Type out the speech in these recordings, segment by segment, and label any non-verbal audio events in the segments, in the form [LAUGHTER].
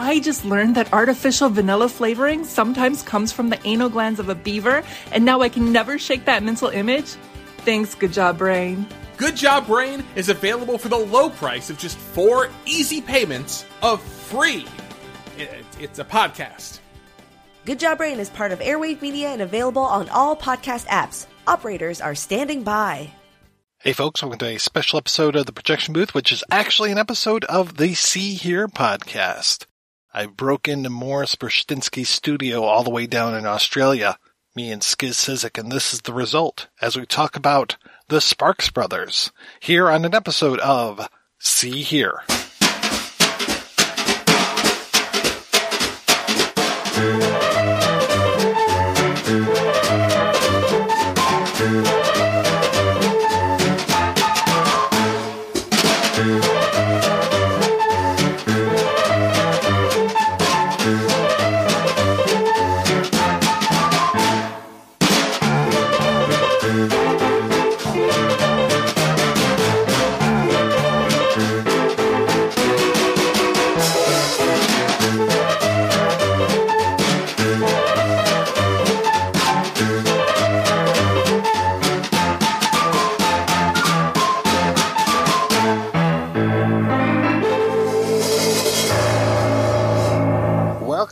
I just learned that artificial vanilla flavoring sometimes comes from the anal glands of a beaver, and now I can never shake that mental image. Thanks, Good Job Brain. Good Job Brain is available for the low price of just four easy payments of free. It- It's a podcast. Good Job Brain is part of Airwave Media and available on all podcast apps. Operators are standing by. Hey folks, welcome to a special episode of the Projection Booth, which is actually an episode of the See Hear podcast. I broke into Morris Burstinsky's studio all the way down in Australia, me and Skizz Cyzyk, and this is the result as we talk about the Sparks Brothers here on an episode of See Hear.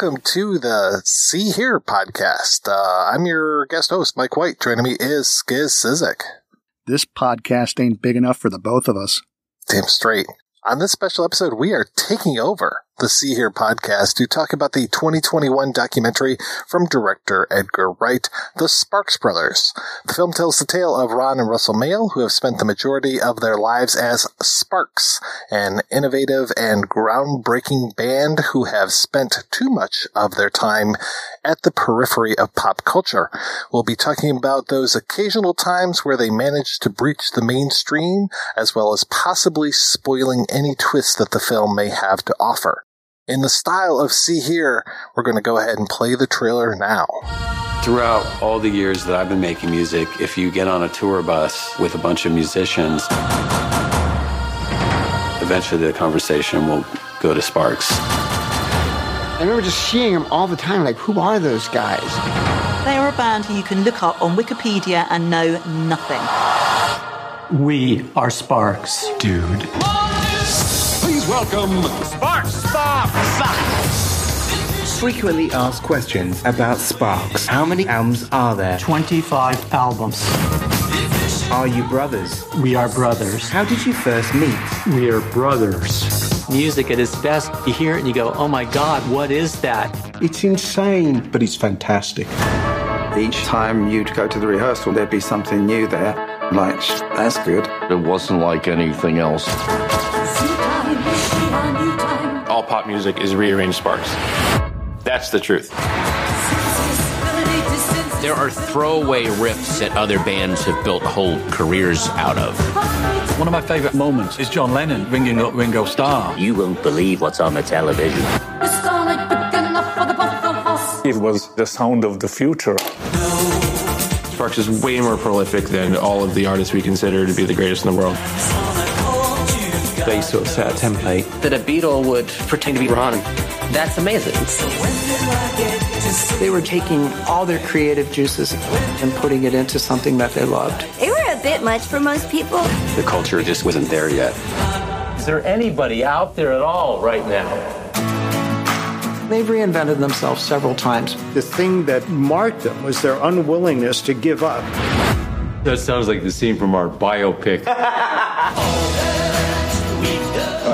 Welcome to the See Hear podcast. Uh, I'm your guest host, Mike White. Joining me is Skizz Cyzyk. This podcast ain't big enough for the both of us. Damn straight. On this special episode, we are taking over the See Hear podcast to talk about the 2021 documentary from director Edgar Wright, The Sparks Brothers. The film tells the tale of Ron and Russell Mael, who have spent the majority of their lives as Sparks, an innovative and groundbreaking band who have spent too much of their time at the periphery of pop culture. We'll be talking about those occasional times where they managed to breach the mainstream, as well as possibly spoiling any twists that the film may have to offer. In the style of See Hear, we're going to go ahead and play the trailer now. Throughout all the years that I've been making music, if you get on a tour bus with a bunch of musicians, eventually the conversation will go to Sparks. I remember just seeing them all the time. Like, who are those guys? They are a band who you can look up on Wikipedia and know nothing. We are Sparks. Dude. Please welcome Sparks. Frequently asked questions about Sparks. How many albums are there? 25 albums. Are you brothers? We are brothers. How did you first meet? We are brothers. Music at its best, you hear it and you go, oh my god, what is that? It's insane, but it's fantastic. Each time you'd go to the rehearsal, there'd be something new there. Like, that's good. It wasn't like anything else. All pop music is rearranged Sparks. That's the truth. There are throwaway riffs that other bands have built whole careers out of. One of my favorite moments is John Lennon ringing up Ringo Starr. You won't believe what's on the television. It was the sound of the future. Sparks is way more prolific than all of the artists we consider to be the greatest in the world. They sort of set a template. That a Beatle would pretend to be Ron. That's amazing. They were taking all their creative juices and putting it into something that they loved. They were a bit much for most people. The culture just wasn't there yet. Is there anybody out there at all right now? They've reinvented themselves several times. The thing that marked them was their unwillingness to give up. That sounds like the scene from our biopic. [LAUGHS]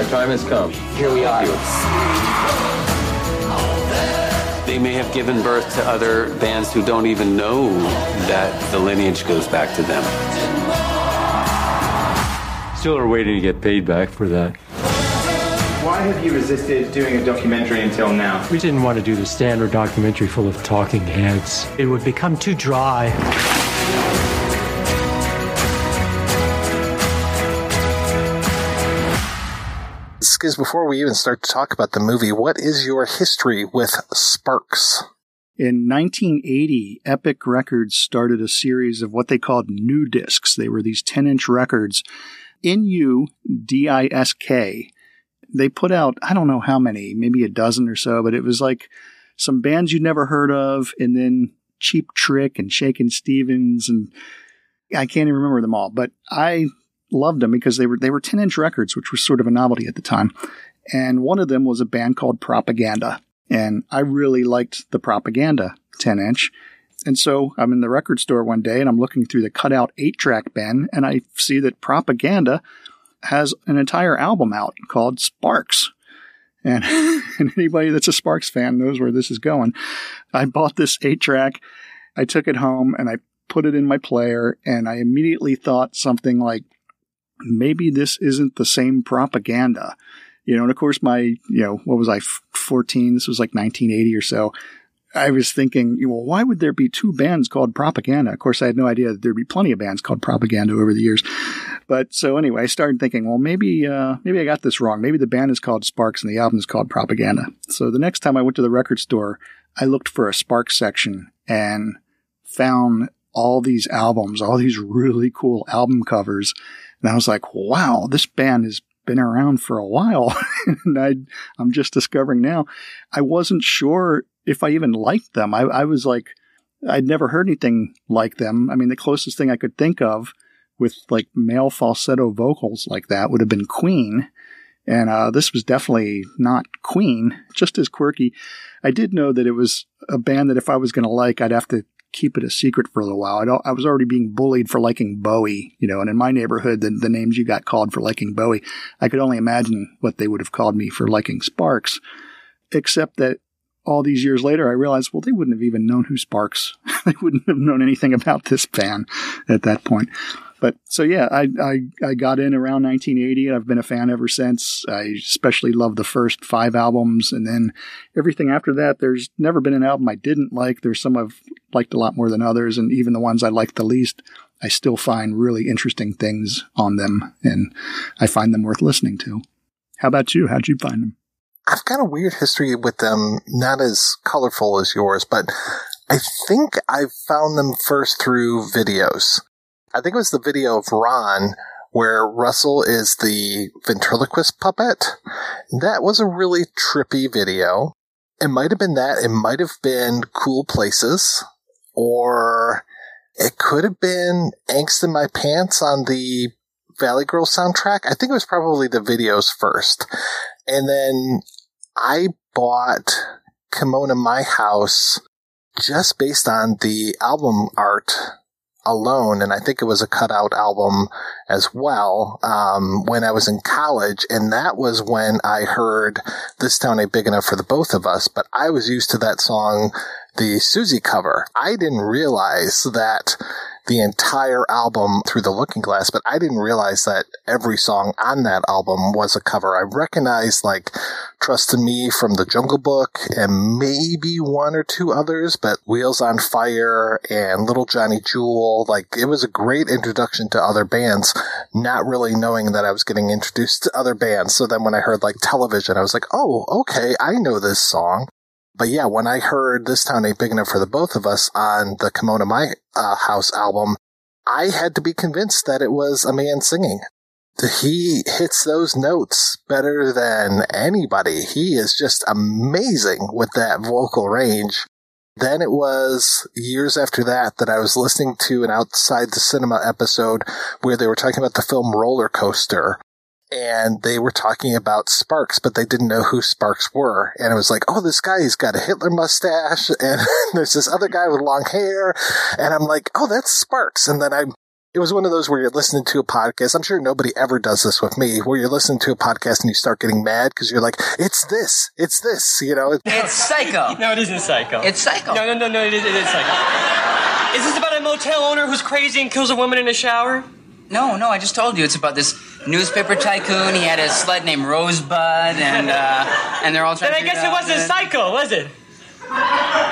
Our time has come. Here we are. They may have given birth to other bands who don't even know that the lineage goes back to them. Still are waiting to get paid back for that. Why have you resisted doing a documentary until now? We didn't want to do the standard documentary full of talking heads. It would become too dry. Skizz, before we even start to talk about the movie, what is your history with Sparks? In 1980, Epic Records started a series of what they called new discs. They were these 10 inch records. N U D I S K. They put out, I don't know how many, maybe a dozen or so, but it was like some bands you'd never heard of, and then Cheap Trick and Shakin' Stevens, and I can't even remember them all, but I loved them because they were they were 10 inch records, which was sort of a novelty at the time. And one of them was a band called Propaganda. And I really liked the Propaganda 10 inch. And so I'm in the record store one day and I'm looking through the cutout eight track bin and I see that Propaganda has an entire album out called Sparks. And, [LAUGHS] and anybody that's a Sparks fan knows where this is going. I bought this eight track. I took it home and I put it in my player and I immediately thought something like, maybe this isn't the same propaganda. You know, and of course my, you know, what was I, 14? This was like 1980 or so. I was thinking, well, why would there be two bands called Propaganda? Of course, I had no idea that there'd be plenty of bands called Propaganda over the years. But so anyway, I started thinking, well, maybe, uh, maybe I got this wrong. Maybe the band is called Sparks and the album is called Propaganda. So the next time I went to the record store, I looked for a Sparks section and found all these albums, all these really cool album covers. And I was like, wow, this band has been around for a while. [LAUGHS] and I, I'm just discovering now. I wasn't sure if I even liked them. I, I was like, I'd never heard anything like them. I mean, the closest thing I could think of with like male falsetto vocals like that would have been Queen. And uh, this was definitely not Queen, just as quirky. I did know that it was a band that if I was going to like, I'd have to keep it a secret for a little while. I, I was already being bullied for liking Bowie, you know, and in my neighborhood, the, the names you got called for liking Bowie, I could only imagine what they would have called me for liking Sparks, except that all these years later, I realized, well, they wouldn't have even known who Sparks. [LAUGHS] they wouldn't have known anything about this band at that point. But so yeah, I, I, I got in around 1980 and I've been a fan ever since. I especially love the first five albums and then everything after that. There's never been an album I didn't like. There's some I've liked a lot more than others. And even the ones I liked the least, I still find really interesting things on them and I find them worth listening to. How about you? How'd you find them? I've got a weird history with them, not as colorful as yours, but I think I found them first through videos. I think it was the video of Ron where Russell is the ventriloquist puppet. That was a really trippy video. It might have been that. It might have been Cool Places, or it could have been Angst in My Pants on the Valley Girl soundtrack. I think it was probably the videos first. And then I bought Kimono My House just based on the album art alone, and I think it was a cutout album as well, um, when I was in college. And that was when I heard This Town Ain't Big Enough for the Both of Us, but I was used to that song, the Siouxsie cover. I didn't realize that the entire album through the looking glass, but I didn't realize that every song on that album was a cover. I recognized like Trust in Me from the Jungle Book and maybe one or two others, but Wheels on Fire and Little Johnny Jewel, like it was a great introduction to other bands, not really knowing that I was getting introduced to other bands. So then when I heard like television, I was like, oh, okay, I know this song. But yeah, when I heard This Town Ain't Big Enough for the Both of Us on the Kimono My uh, House album, I had to be convinced that it was a man singing. He hits those notes better than anybody. He is just amazing with that vocal range. Then it was years after that that I was listening to an Outside the Cinema episode where they were talking about the film Roller Coaster and they were talking about Sparks, but they didn't know who Sparks were. And it was like, oh, this guy, he's got a Hitler mustache, [LAUGHS] and there's this other guy with long hair, and I'm like, oh, that's Sparks. And then I, it was one of those where you're listening to a podcast. I'm sure nobody ever does this with me, where you're listening to a podcast and you start getting mad because you're like, it's this, it's this, you know. It's Psycho. [LAUGHS] No, it isn't Psycho. It's Psycho. No, no, no, no, it is, it is Psycho. is this about a motel owner who's crazy and kills a woman in a shower? No, no, I just told you. It's about this newspaper tycoon. He had a sled named Rosebud, and uh, and they're all trying. To- Then I guess figure it wasn't that- Psycho, was it?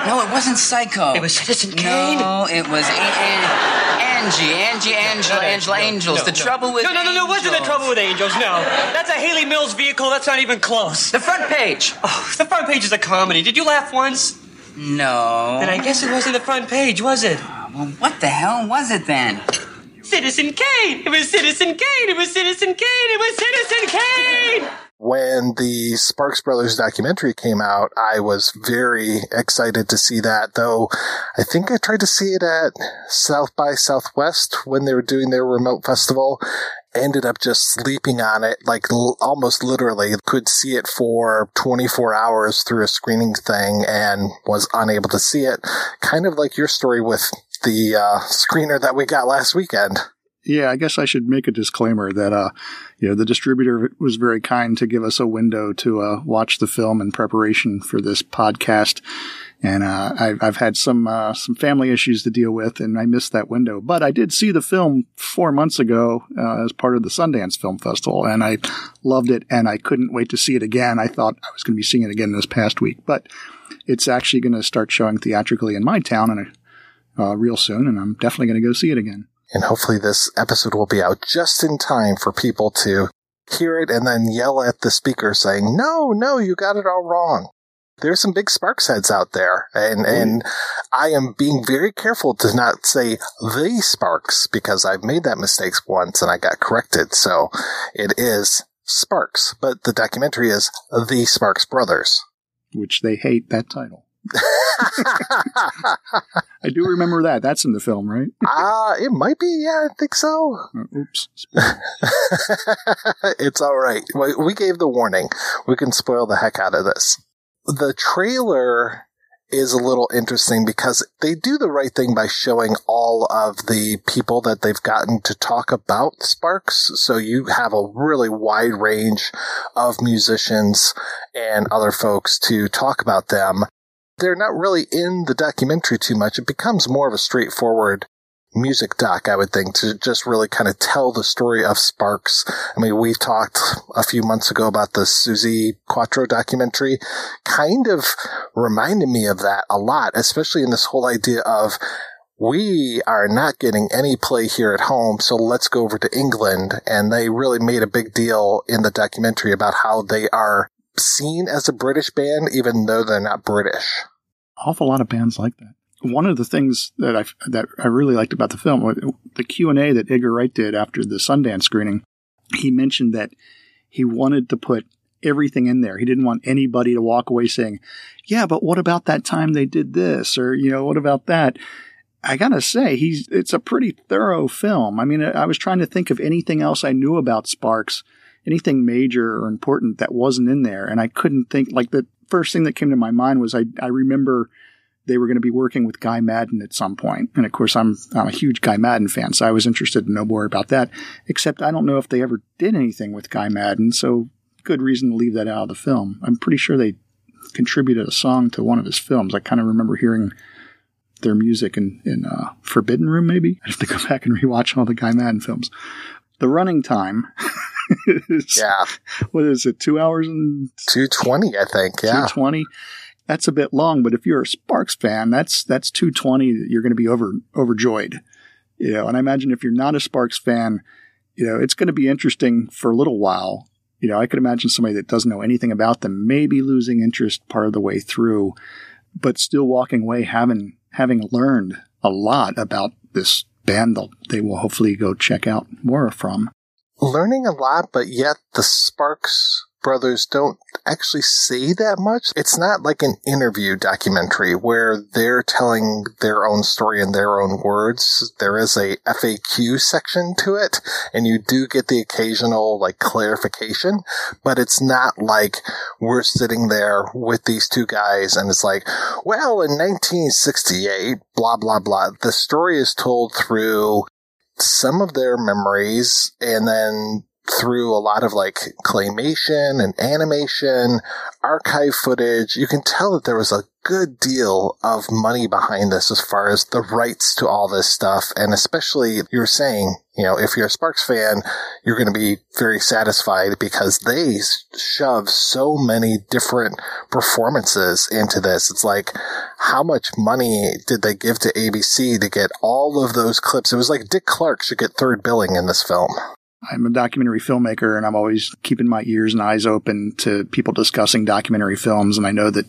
No, it wasn't Psycho. It was Citizen Kane. No, it was A- A- Angie, Angie, Angela, Angela, Angels. No, the no. trouble with No, no, no, no, it wasn't the Angels. trouble with angels, no. That's a Hayley Mills vehicle, that's not even close. The front page. Oh, the front page is a comedy. Did you laugh once? No. Then I guess it wasn't the front page, was it? Well, what the hell was it then? Citizen Kane! It was Citizen Kane! It was Citizen Kane! It was Citizen Kane! When the Sparks Brothers documentary came out, I was very excited to see that, though I think I tried to see it at South by Southwest when they were doing their remote festival. Ended up just sleeping on it, like l- almost literally. Could see it for 24 hours through a screening thing and was unable to see it. Kind of like your story with the uh, screener that we got last weekend. Yeah, I guess I should make a disclaimer that, uh, you know, the distributor was very kind to give us a window to uh, watch the film in preparation for this podcast. And uh, I've, I've had some uh, some family issues to deal with, and I missed that window. But I did see the film four months ago uh, as part of the Sundance Film Festival, and I loved it, and I couldn't wait to see it again. I thought I was going to be seeing it again this past week, but it's actually going to start showing theatrically in my town and uh, real soon, and I'm definitely going to go see it again. And hopefully this episode will be out just in time for people to hear it and then yell at the speaker saying, no, no, you got it all wrong. There's some big Sparks heads out there. And, and I am being very careful to not say the Sparks because I've made that mistake once and I got corrected. So it is Sparks, but the documentary is The Sparks Brothers. which they hate that title. [LAUGHS] I do remember that. That's in the film, right? Ah, it might be. Yeah, I think so. oops. [LAUGHS] it's all right. We gave the warning. We can spoil the heck out of this. The trailer is a little interesting because they do the right thing by showing all of the people that they've gotten to talk about Sparks. So you have a really wide range of musicians and other folks to talk about them. They're not really in the documentary too much. It becomes more of a straightforward music doc, I would think, to just really kind of tell the story of Sparks. I mean, we talked a few months ago about the Suzi Quatro documentary, kind of reminded me of that a lot, especially in this whole idea of we are not getting any play here at home, so let's go over to England. And they really made a big deal in the documentary about how they are seen as a British band, even though they're not British. Awful lot of bands like that. One of the things that I that I really liked about the film, the Q and A that Edgar Wright did after the Sundance screening, he mentioned that he wanted to put everything in there. He didn't want anybody to walk away saying, "Yeah, but what about that time they did this?" or you know, "What about that?" I gotta say, he's it's a pretty thorough film. I mean, I was trying to think of anything else I knew about Sparks, anything major or important that wasn't in there, and I couldn't think. Like the first thing that came to my mind was I I remember they were going to be working with Guy Maddin at some point, and of course I'm I'm a huge Guy Maddin fan, so I was interested to know more about that. Except I don't know if they ever did anything with Guy Maddin, so good reason to leave that out of the film. I'm pretty sure they contributed a song to one of his films. I kind of remember hearing their music in, in uh, Forbidden Room, maybe. [LAUGHS] I have to go back and rewatch all the Guy Madden films. The running time [LAUGHS] [LAUGHS] yeah. what is it, two hours and 220, I think. Yeah. 220. That's a bit long, but if you're a Sparks fan, that's that's 220 you're going to be over overjoyed. You know, and I imagine if you're not a Sparks fan, you know, it's going to be interesting for a little while. You know, I could imagine somebody that doesn't know anything about them maybe losing interest part of the way through, but still walking away having having learned a lot about this band they will hopefully go check out more from. Learning a lot, but yet the Sparks brothers don't actually say that much. It's not like an interview documentary where they're telling their own story in their own words. There is a FAQ section to it, and you do get the occasional like clarification, but it's not like we're sitting there with these two guys and it's like, well, in 1968, blah, blah, blah. The story is told through some of their memories and then through a lot of like claymation and animation, archive footage. You can tell that there was a good deal of money behind this as far as the rights to all this stuff. And especially you're saying, you know, if you're a Sparks fan, you're going to be very satisfied because they shove so many different performances into this. It's like, how much money did they give to ABC to get all of those clips? It was like Dick Clark should get third billing in this film. I'm a documentary filmmaker and I'm always keeping my ears and eyes open to people discussing documentary films. And I know that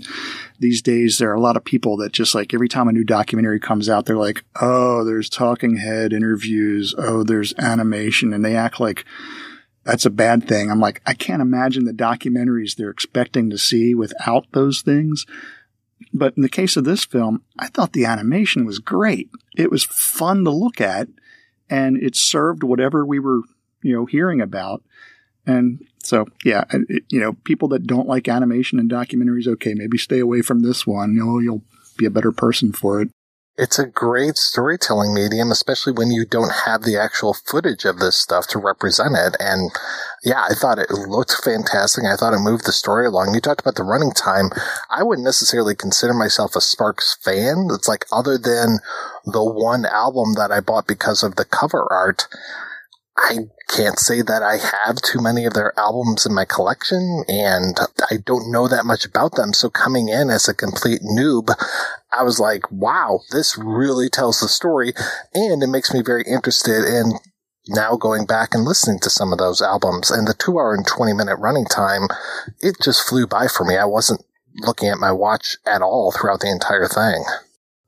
these days there are a lot of people that just like every time a new documentary comes out, they're like, Oh, there's talking head interviews. Oh, there's animation. And they act like that's a bad thing. I'm like, I can't imagine the documentaries they're expecting to see without those things. But in the case of this film, I thought the animation was great. It was fun to look at and it served whatever we were you know, hearing about. And so, yeah, it, you know, people that don't like animation and documentaries, okay, maybe stay away from this one. You know, you'll be a better person for it. It's a great storytelling medium, especially when you don't have the actual footage of this stuff to represent it. And yeah, I thought it looked fantastic. I thought it moved the story along. You talked about the running time. I wouldn't necessarily consider myself a Sparks fan. It's like other than the one album that I bought because of the cover art. I can't say that I have too many of their albums in my collection and I don't know that much about them. So coming in as a complete noob, I was like, wow, this really tells the story and it makes me very interested in now going back and listening to some of those albums and the two hour and 20 minute running time, it just flew by for me. I wasn't looking at my watch at all throughout the entire thing.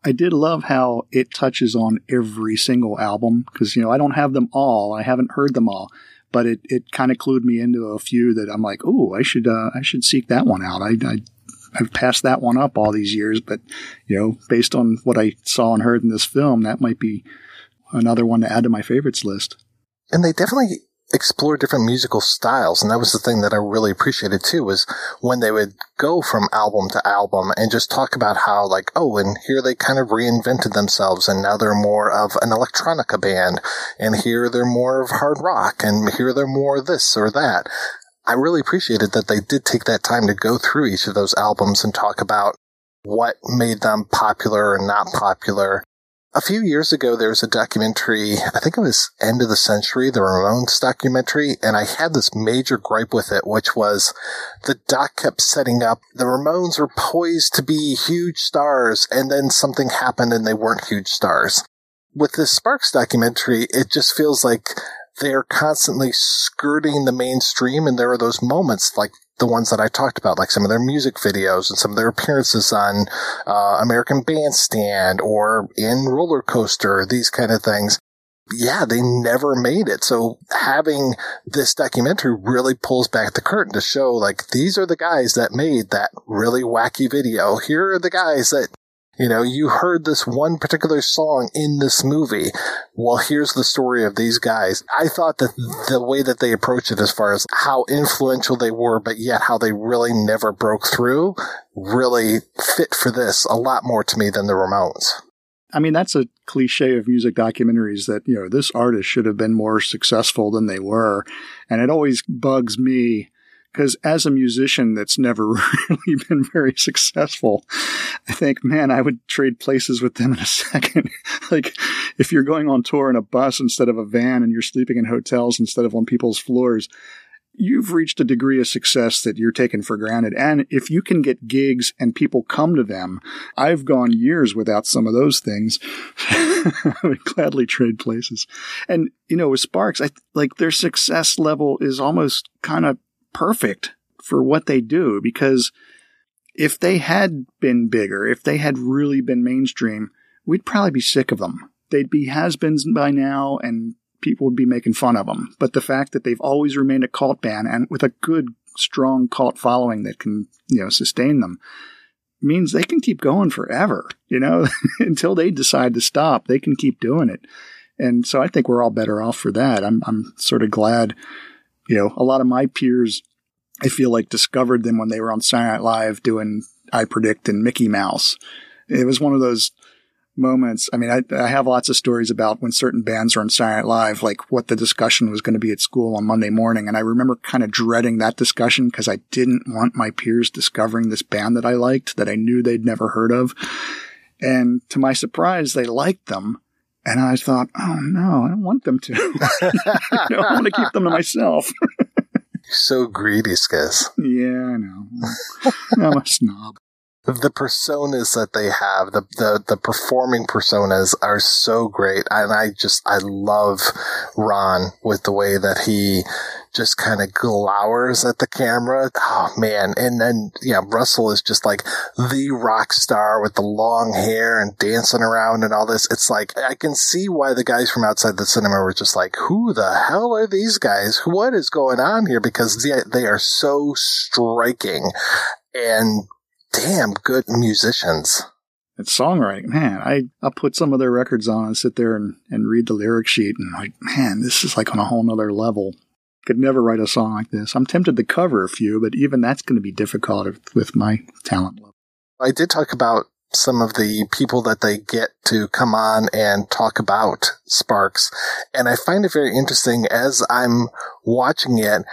I did love how it touches on every single album because, you know, I don't have them all. I haven't heard them all, but it, it kind of clued me into a few that I'm like, oh, I should, uh, I should seek that one out. I, I, I've passed that one up all these years, but, you know, based on what I saw and heard in this film, that might be another one to add to my favorites list. And they definitely explore different musical styles. And that was the thing that I really appreciated too, was when they would go from album to album and just talk about how like, oh, and here they kind of reinvented themselves and now they're more of an electronica band and here they're more of hard rock and here they're more this or that. I really appreciated that they did take that time to go through each of those albums and talk about what made them popular or not popular a few years ago, there was a documentary, I think it was End of the Century, the Ramones documentary, and I had this major gripe with it, which was the doc kept setting up the Ramones were poised to be huge stars, and then something happened and they weren't huge stars. With this Sparks documentary, it just feels like they're constantly skirting the mainstream, and there are those moments like the ones that I talked about, like some of their music videos and some of their appearances on uh, American Bandstand or in Roller Coaster, these kind of things. Yeah, they never made it. So having this documentary really pulls back the curtain to show like these are the guys that made that really wacky video. Here are the guys that you know, you heard this one particular song in this movie. Well, here's the story of these guys. I thought that the way that they approached it as far as how influential they were, but yet how they really never broke through, really fit for this a lot more to me than the Ramones. I mean, that's a cliche of music documentaries that, you know, this artist should have been more successful than they were. And it always bugs me because as a musician that's never [LAUGHS] really been very successful, I think, man, I would trade places with them in a [LAUGHS] second. like if you're going on tour in a bus instead of a van and you're sleeping in hotels instead of on people's floors, you've reached a degree of success that you're taking for granted. And if you can get gigs and people come to them, I've gone years without some of those things. [LAUGHS] I would gladly trade places. And, you know, with Sparks, I like their success level is almost kind of perfect for what they do because if they had been bigger, if they had really been mainstream, we'd probably be sick of them. They'd be has-beens by now and people would be making fun of them. But the fact that they've always remained a cult band and with a good, strong cult following that can, you know, sustain them means they can keep going forever, you know, [LAUGHS] until they decide to stop, they can keep doing it. And so I think we're all better off for that. I'm, I'm sort of glad you know, a lot of my peers, I feel like discovered them when they were on Saturday Night Live doing I Predict and Mickey Mouse. It was one of those moments. I mean, I, I have lots of stories about when certain bands are on Saturday Night Live, like what the discussion was going to be at school on Monday morning. And I remember kind of dreading that discussion because I didn't want my peers discovering this band that I liked that I knew they'd never heard of. And to my surprise, they liked them. And I thought, oh no, I don't want them to. [LAUGHS] I want to keep them to myself. so greedy, Skizz. Yeah, I know. I'm a snob the personas that they have, the, the, the performing personas are so great. And I just, I love Ron with the way that he just kind of glowers at the camera. Oh man. And then, yeah, Russell is just like the rock star with the long hair and dancing around and all this. It's like, I can see why the guys from outside the cinema were just like, who the hell are these guys? What is going on here? Because they, they are so striking and damn good musicians. It's songwriting, man. I I'll put some of their records on and sit there and, and read the lyric sheet and like, man, this is like on a whole nother level. Could never write a song like this. I'm tempted to cover a few, but even that's going to be difficult with my talent level. I did talk about some of the people that they get to come on and talk about Sparks. And I find it very interesting as I'm watching it,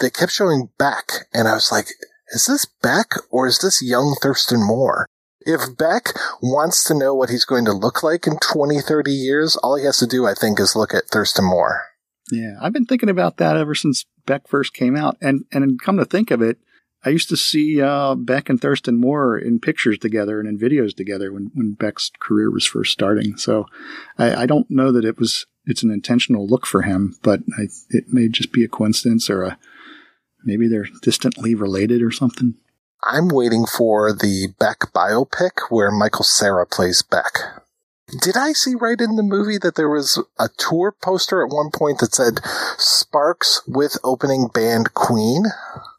they kept showing back and I was like, is this Beck or is this young Thurston Moore? If Beck wants to know what he's going to look like in 20, 30 years, all he has to do, I think, is look at Thurston Moore. Yeah, I've been thinking about that ever since Beck first came out. And, and come to think of it, I used to see uh, Beck and Thurston Moore in pictures together and in videos together when, when Beck's career was first starting. So I, I don't know that it was it's an intentional look for him, but I, it may just be a coincidence or a Maybe they're distantly related or something. I'm waiting for the Beck biopic where Michael Cera plays Beck. Did I see right in the movie that there was a tour poster at one point that said Sparks with opening band Queen?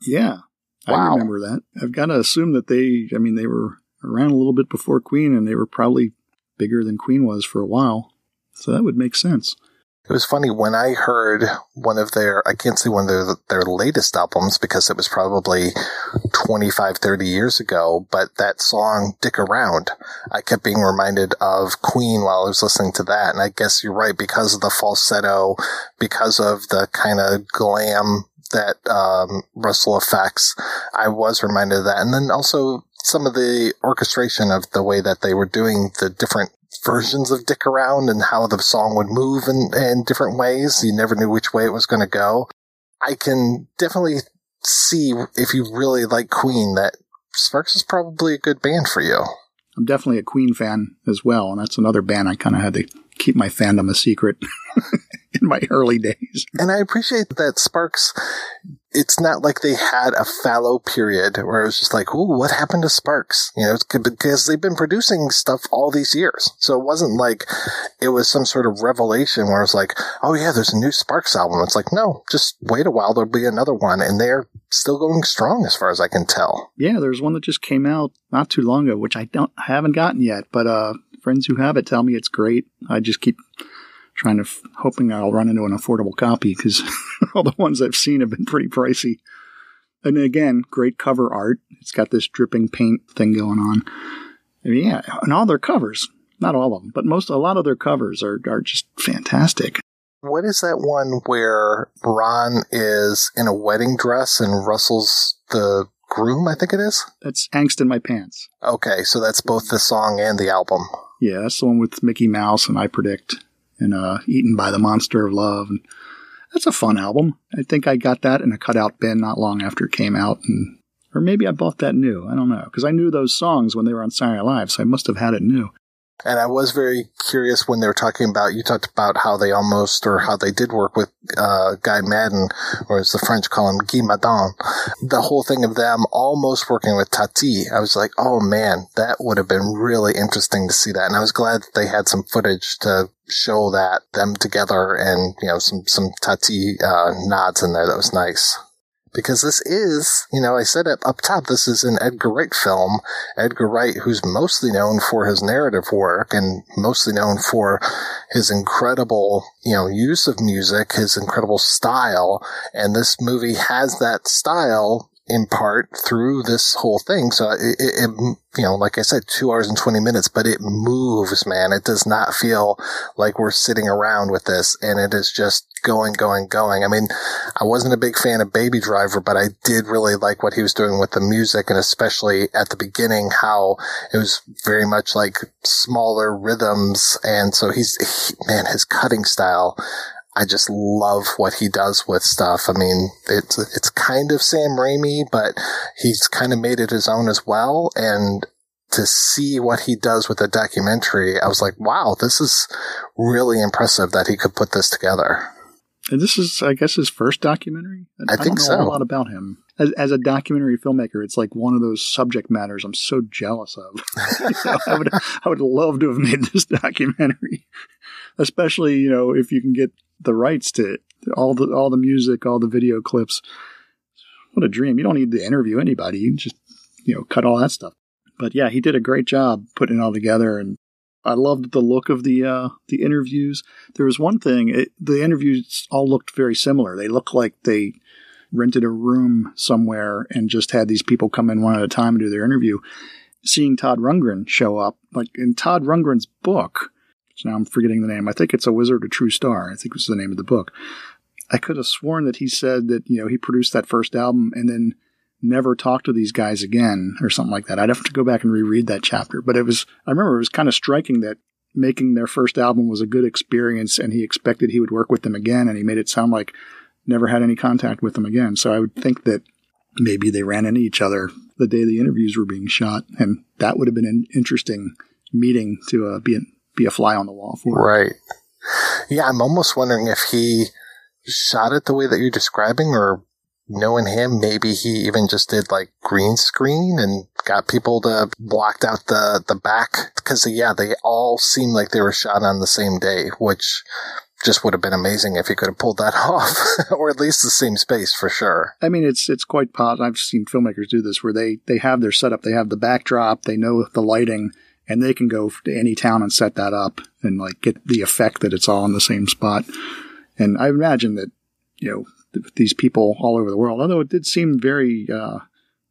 Yeah. Wow. I remember that. I've got to assume that they, I mean, they were around a little bit before Queen and they were probably bigger than Queen was for a while. So that would make sense. It was funny when I heard one of their, I can't say one of their, their latest albums because it was probably 25, 30 years ago, but that song, Dick Around, I kept being reminded of Queen while I was listening to that. And I guess you're right because of the falsetto, because of the kind of glam that um, Russell affects, I was reminded of that. And then also some of the orchestration of the way that they were doing the different versions of Dick Around and how the song would move in, in different ways. You never knew which way it was going to go. I can definitely see if you really like Queen that Sparks is probably a good band for you. I'm definitely a Queen fan as well, and that's another band I kind of had to keep my fandom a secret [LAUGHS] in my early days. And I appreciate that Sparks it's not like they had a fallow period where it was just like, ooh, what happened to Sparks? You know, because they've been producing stuff all these years. So it wasn't like it was some sort of revelation where it's like, oh yeah, there's a new Sparks album. It's like, no, just wait a while. There'll be another one. And they're still going strong as far as I can tell. Yeah, there's one that just came out not too long ago, which I don't, I haven't gotten yet, but, uh, friends who have it tell me it's great. I just keep trying to, hoping I'll run into an affordable copy because [LAUGHS] all the ones I've seen have been pretty pricey. And again, great cover art. It's got this dripping paint thing going on. I mean, yeah, and all their covers, not all of them, but most, a lot of their covers are, are just fantastic. What is that one where Ron is in a wedding dress and Russell's the groom, I think it is? That's Angst in My Pants. Okay, so that's both the song and the album. Yeah, that's the one with Mickey Mouse and I Predict and uh, Eaten by the Monster of Love. And that's a fun album. I think I got that in a cutout bin not long after it came out, and or maybe I bought that new. I don't know because I knew those songs when they were on Saturday Live, so I must have had it new. And I was very curious when they were talking about, you talked about how they almost, or how they did work with, uh, Guy Madden, or as the French call him, Guy Maddin. The whole thing of them almost working with Tati. I was like, oh man, that would have been really interesting to see that. And I was glad that they had some footage to show that, them together and, you know, some, some Tati, uh, nods in there. That was nice because this is, you know, I said it up top, this is an Edgar Wright film. Edgar Wright, who's mostly known for his narrative work and mostly known for his incredible, you know, use of music, his incredible style. And this movie has that style in part through this whole thing. So it, it, you know, like I said, two hours and 20 minutes, but it moves, man. It does not feel like we're sitting around with this and it is just going, going, going. I mean, I wasn't a big fan of Baby Driver, but I did really like what he was doing with the music and especially at the beginning, how it was very much like smaller rhythms. And so he's, he, man, his cutting style I just love what he does with stuff. I mean, it's it's kind of Sam Raimi, but he's kind of made it his own as well. And to see what he does with a documentary, I was like, wow, this is really impressive that he could put this together. And this is, I guess, his first documentary. I, think I think know so. A lot about him as, as a documentary filmmaker. It's like one of those subject matters I'm so jealous of. [LAUGHS] I would, I would love to have made this documentary, especially you know if you can get the rights to it, all the all the music, all the video clips. What a dream! You don't need to interview anybody. You just you know cut all that stuff. But yeah, he did a great job putting it all together, and I loved the look of the uh, the interviews. There was one thing: it, the interviews all looked very similar. They looked like they rented a room somewhere and just had these people come in one at a time and do their interview. Seeing Todd Rundgren show up, like in Todd Rundgren's book, now I'm forgetting the name. I think it's A Wizard, a True Star. I think was the name of the book. I could have sworn that he said that, you know, he produced that first album and then never talked to these guys again or something like that. I'd have to go back and reread that chapter. But it was, I remember it was kind of striking that making their first album was a good experience and he expected he would work with them again and he made it sound like never had any contact with them again. So I would think that maybe they ran into each other the day the interviews were being shot and that would have been an interesting meeting to uh, be be a fly on the wall for. Right. Yeah, I'm almost wondering if he shot it the way that you're describing or knowing him, maybe he even just did like green screen and got people to blocked out the, the back. Cause yeah, they all seem like they were shot on the same day, which just would have been amazing if he could have pulled that [LAUGHS] off, or at least the same space for sure. I mean, it's it's quite possible. I've seen filmmakers do this where they they have their setup, they have the backdrop, they know the lighting, and they can go to any town and set that up and like get the effect that it's all in the same spot. And I imagine that, you know, th- these people all over the world, although it did seem very, uh,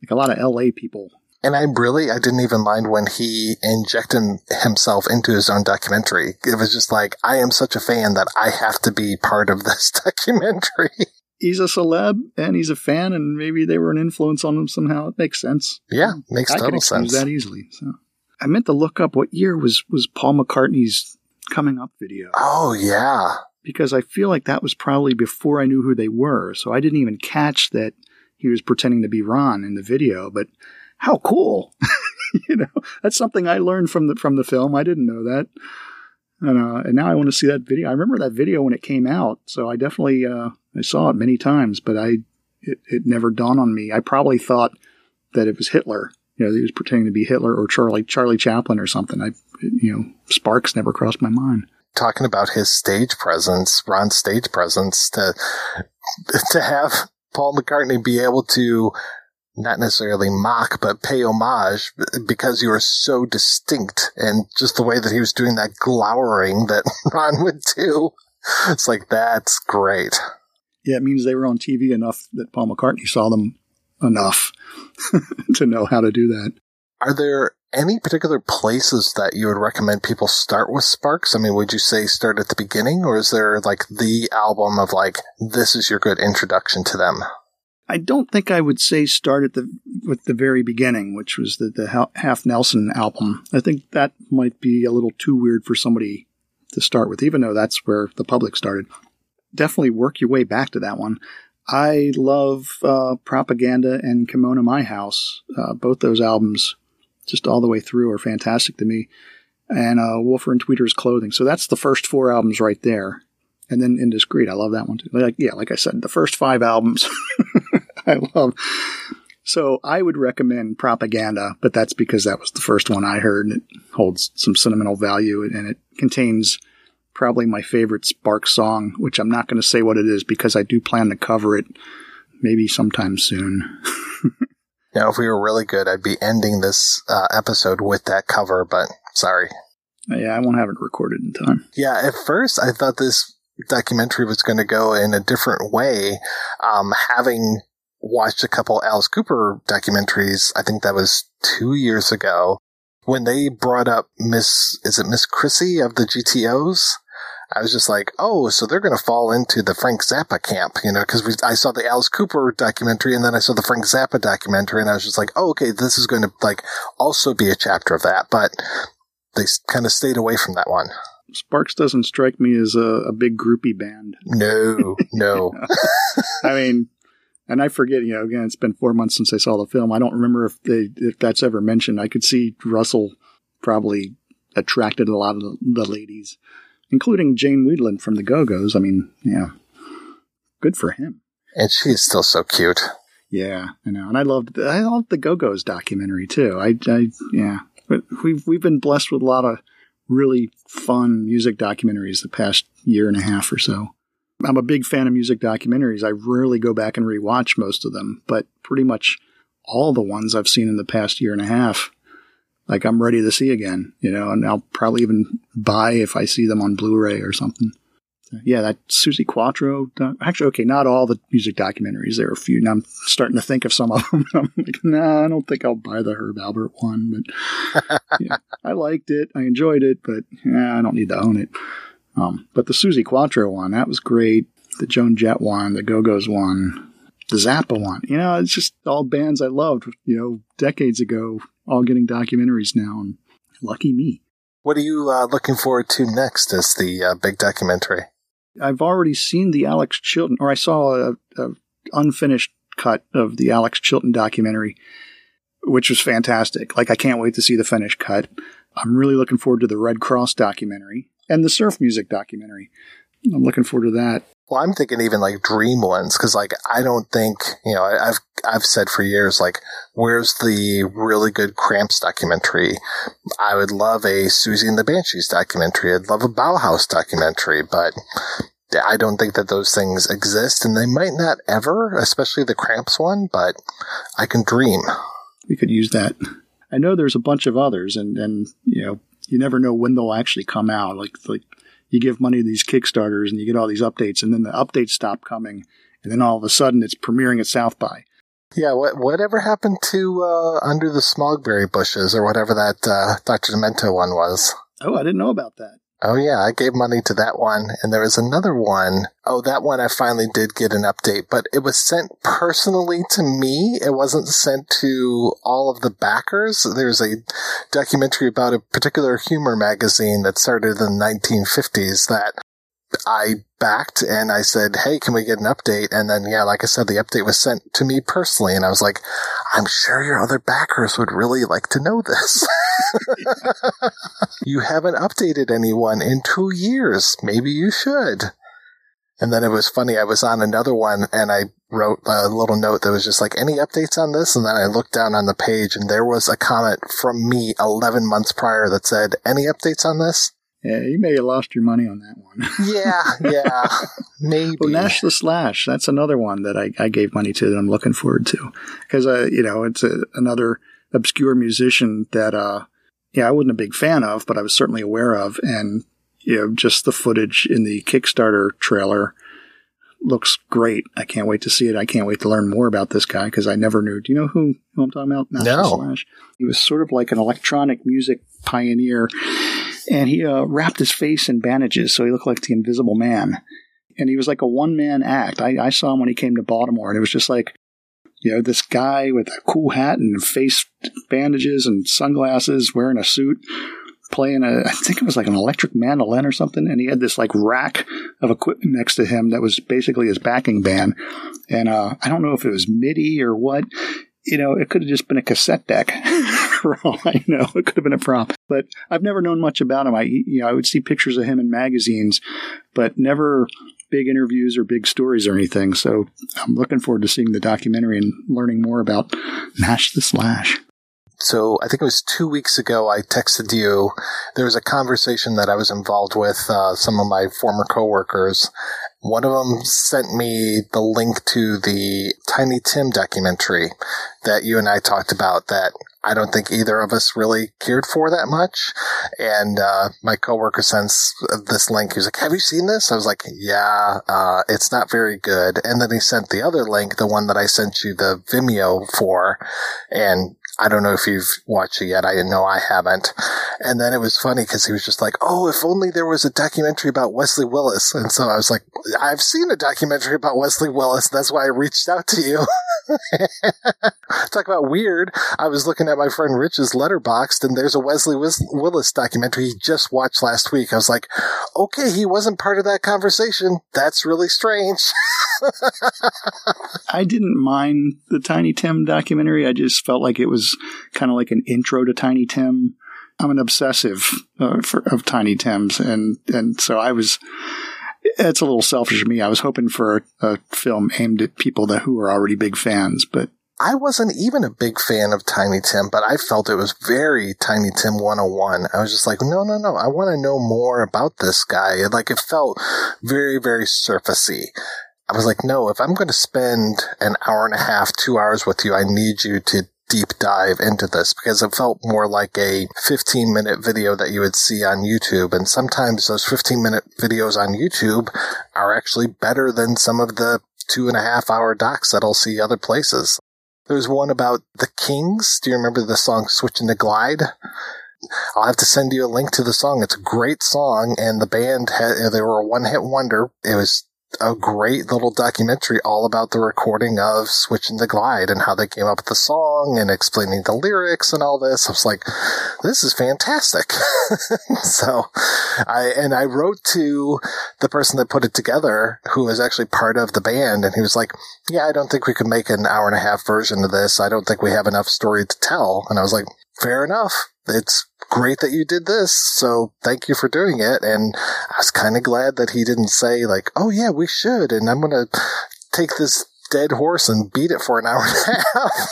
like a lot of LA people. And I really, I didn't even mind when he injected himself into his own documentary. It was just like, I am such a fan that I have to be part of this [LAUGHS] documentary. He's a celeb and he's a fan, and maybe they were an influence on him somehow. It makes sense. Yeah, makes I total sense. that easily. So. I meant to look up what year was was Paul McCartney's coming up video. Oh yeah, because I feel like that was probably before I knew who they were, so I didn't even catch that he was pretending to be Ron in the video. But how cool! [LAUGHS] you know, that's something I learned from the from the film. I didn't know that, and uh, and now I want to see that video. I remember that video when it came out, so I definitely uh, I saw it many times, but I it, it never dawned on me. I probably thought that it was Hitler you know, he was pretending to be Hitler or Charlie Charlie Chaplin or something. I, you know, Sparks never crossed my mind. Talking about his stage presence, Ron's stage presence, to [LAUGHS] to have Paul McCartney be able to not necessarily mock, but pay homage because you are so distinct and just the way that he was doing that glowering that [LAUGHS] Ron would do. It's like, that's great. Yeah, it means they were on TV enough that Paul McCartney saw them enough [LAUGHS] to know how to do that. Are there any particular places that you would recommend people start with Sparks? I mean, would you say start at the beginning or is there like the album of like, this is your good introduction to them? I don't think I would say start at the with the very beginning, which was the, the Half Nelson album. I think that might be a little too weird for somebody to start with, even though that's where the public started. Definitely work your way back to that one. I love uh, Propaganda and Kimono My House. Uh, both those albums, just all the way through, are fantastic to me. And uh, Woofer in Tweeter's Clothing. So that's the first four albums right there. And then Indiscreet, I love that one too. Like, yeah, like I said, the first five albums [LAUGHS] I love. So I would recommend Propaganda, but that's because that was the first one I heard and it holds some sentimental value and it contains probably my favorite Spark song, which I'm not going to say what it is because I do plan to cover it maybe sometime soon. [LAUGHS] now, if we were really good, I'd be ending this uh, episode with that cover, but sorry. Yeah, I won't have it recorded in time. Yeah, at first I thought this documentary was going to go in a different way, um, having watched a couple Alice Cooper documentaries. I think that was two years ago when they brought up Miss, is it Miss Chrissy of the GTOs? I was just like, oh, so they're going to fall into the Frank Zappa camp, you know, because I saw the Alice Cooper documentary and then I saw the Frank Zappa documentary and I was just like, oh, okay, this is going to like also be a chapter of that, but they kind of stayed away from that one. Sparks doesn't strike me as a, a big groupie band. No, no. [LAUGHS] I mean, and I forget, you know, again, it's been four months since I saw the film. I don't remember if they, if that's ever mentioned. I could see Russell probably attracted a lot of the, the ladies, including Jane Wiedlin from the Go Go's. I mean, yeah, good for him. And she's still so cute. Yeah, I know. And I loved, I loved the Go Go's documentary too. I, I, yeah, we've, we've been blessed with a lot of really fun music documentaries the past year and a half or so. I'm a big fan of music documentaries. I rarely go back and rewatch most of them, but pretty much all the ones I've seen in the past year and a half, like I'm ready to see again, you know, and I'll probably even buy if I see them on Blu-ray or something. yeah, that Suzi Quatro. Actually, okay, not all the music documentaries. There are a few. and I'm starting to think of some of them. [LAUGHS] I'm like, nah, I don't think I'll buy the Herb Alpert one. But [LAUGHS] yeah, I liked it. I enjoyed it, but yeah, I don't need to own it. Um, but the Suzi Quatro one, that was great. The Joan Jett one, the Go Go's one, the Zappa one. You know, it's just all bands I loved, you know, decades ago, all getting documentaries now. And lucky me. What are you uh, looking forward to next as the uh, big documentary? I've already seen the Alex Chilton, or I saw a, a unfinished cut of the Alex Chilton documentary, which was fantastic. Like, I can't wait to see the finished cut. I'm really looking forward to the Redd Kross documentary and the surf music documentary. I'm looking forward to that. Well, I'm thinking even like dream ones because like I don't think you know I've I've said for years like where's the really good Cramps documentary? I would love a Siouxsie and the Banshees documentary. I'd love a Bauhaus documentary, but I don't think that those things exist, and they might not ever, especially the Cramps one. But I can dream. We could use that. I know there's a bunch of others, and and you know you never know when they'll actually come out. Like like you give money to these Kickstarters and you get all these updates, and then the updates stop coming, and then all of a sudden it's premiering at South by. Yeah, what whatever happened to uh, Under the Smogberry Bushes or whatever that uh, Dr. Demento one was? Oh, I didn't know about that. Oh yeah, I gave money to that one, and there was another one. Oh, that one I finally did get an update, but it was sent personally to me. It wasn't sent to all of the backers. There's a documentary about a particular humor magazine that started in the 1950s that I backed and I said, Hey, can we get an update? And then, yeah, like I said, the update was sent to me personally. And I was like, I'm sure your other backers would really like to know this. [LAUGHS] you haven't updated anyone in two years. Maybe you should. And then it was funny. I was on another one and I wrote a little note that was just like, any updates on this? And then I looked down on the page and there was a comment from me 11 months prior that said, any updates on this? Yeah, you may have lost your money on that one. yeah, [LAUGHS] yeah, maybe. Well, Nash the Slash, that's another one that I, I gave money to that I'm looking forward to. Because, uh, you know, it's a, another obscure musician that, uh, yeah, I wasn't a big fan of, but I was certainly aware of. And, you know, just the footage in the Kickstarter trailer looks great. I can't wait to see it. I can't wait to learn more about this guy because I never knew. Do you know who, who I'm talking about? Nash no. Slash. He was sort of like an electronic music pioneer and he uh, wrapped his face in bandages so he looked like the Invisible Man. And he was like a one man act. I, I saw him when he came to Baltimore, and it was just like, you know, this guy with a cool hat and face bandages and sunglasses, wearing a suit, playing a, I think it was like an electric mandolin or something. And he had this like rack of equipment next to him that was basically his backing band. And uh, I don't know if it was MIDI or what you know, it could have just been a cassette deck [LAUGHS] for all I know. It could have been a prop. But I've never known much about him. I, you know, I would see pictures of him in magazines, but never big interviews or big stories or anything. So I'm looking forward to seeing the documentary and learning more about Nash the Slash. So I think it was two weeks ago I texted you. There was a conversation that I was involved with uh, some of my former coworkers, one of them sent me the link to the Tiny Tim documentary that you and I talked about that I don't think either of us really cared for that much. And uh, my coworker sends this link. He was like, "Have you seen this?" I was like, "Yeah, uh, it's not very good." And then he sent the other link, the one that I sent you the Vimeo for, and I don't know if you've watched it yet. I know I haven't. And then it was funny because he was just like, "Oh, if only there was a documentary about Wesley Willis." And so I was like, "I've seen a documentary about Wesley Willis. That's why I reached out to you." [LAUGHS] Talk about weird. I was looking at my friend Rich's Letterboxd, and there's a Wesley Willis documentary he just watched last week. I was like, "Okay, he wasn't part of that conversation. That's really strange." [LAUGHS] I didn't mind the Tiny Tim documentary. I just felt like it was kind of like an intro to Tiny Tim. I'm an obsessive uh, for, of Tiny Tims, and and so I was. It's a little selfish of me. I was hoping for a, a film aimed at people that who are already big fans, but I wasn't even a big fan of Tiny Tim, but I felt it was very Tiny Tim 101. I was just like, no, no, no. I want to know more about this guy. Like it felt very, very surfacey. I was like, no, if I'm going to spend an hour and a half, two hours with you, I need you to deep dive into this because it felt more like a 15 minute video that you would see on YouTube. And sometimes those 15 minute videos on YouTube are actually better than some of the two and a half hour docs that I'll see other places. There's one about the Kings. Do you remember the song Switching to Glide? I'll have to send you a link to the song. It's a great song, and the band had, they were a one hit wonder. It was a great little documentary all about the recording of Switching the Glide and how they came up with the song and explaining the lyrics and all this. I was like, this is fantastic. [LAUGHS] so I, and I wrote to the person that put it together who was actually part of the band and he was like, yeah, I don't think we could make an hour and a half version of this. I don't think we have enough story to tell. And I was like, fair enough. It's great that you did this. So thank you for doing it. And I was kind of glad that he didn't say like, oh yeah, we should. And I'm going to take this dead horse and beat it for an hour and a [LAUGHS] half.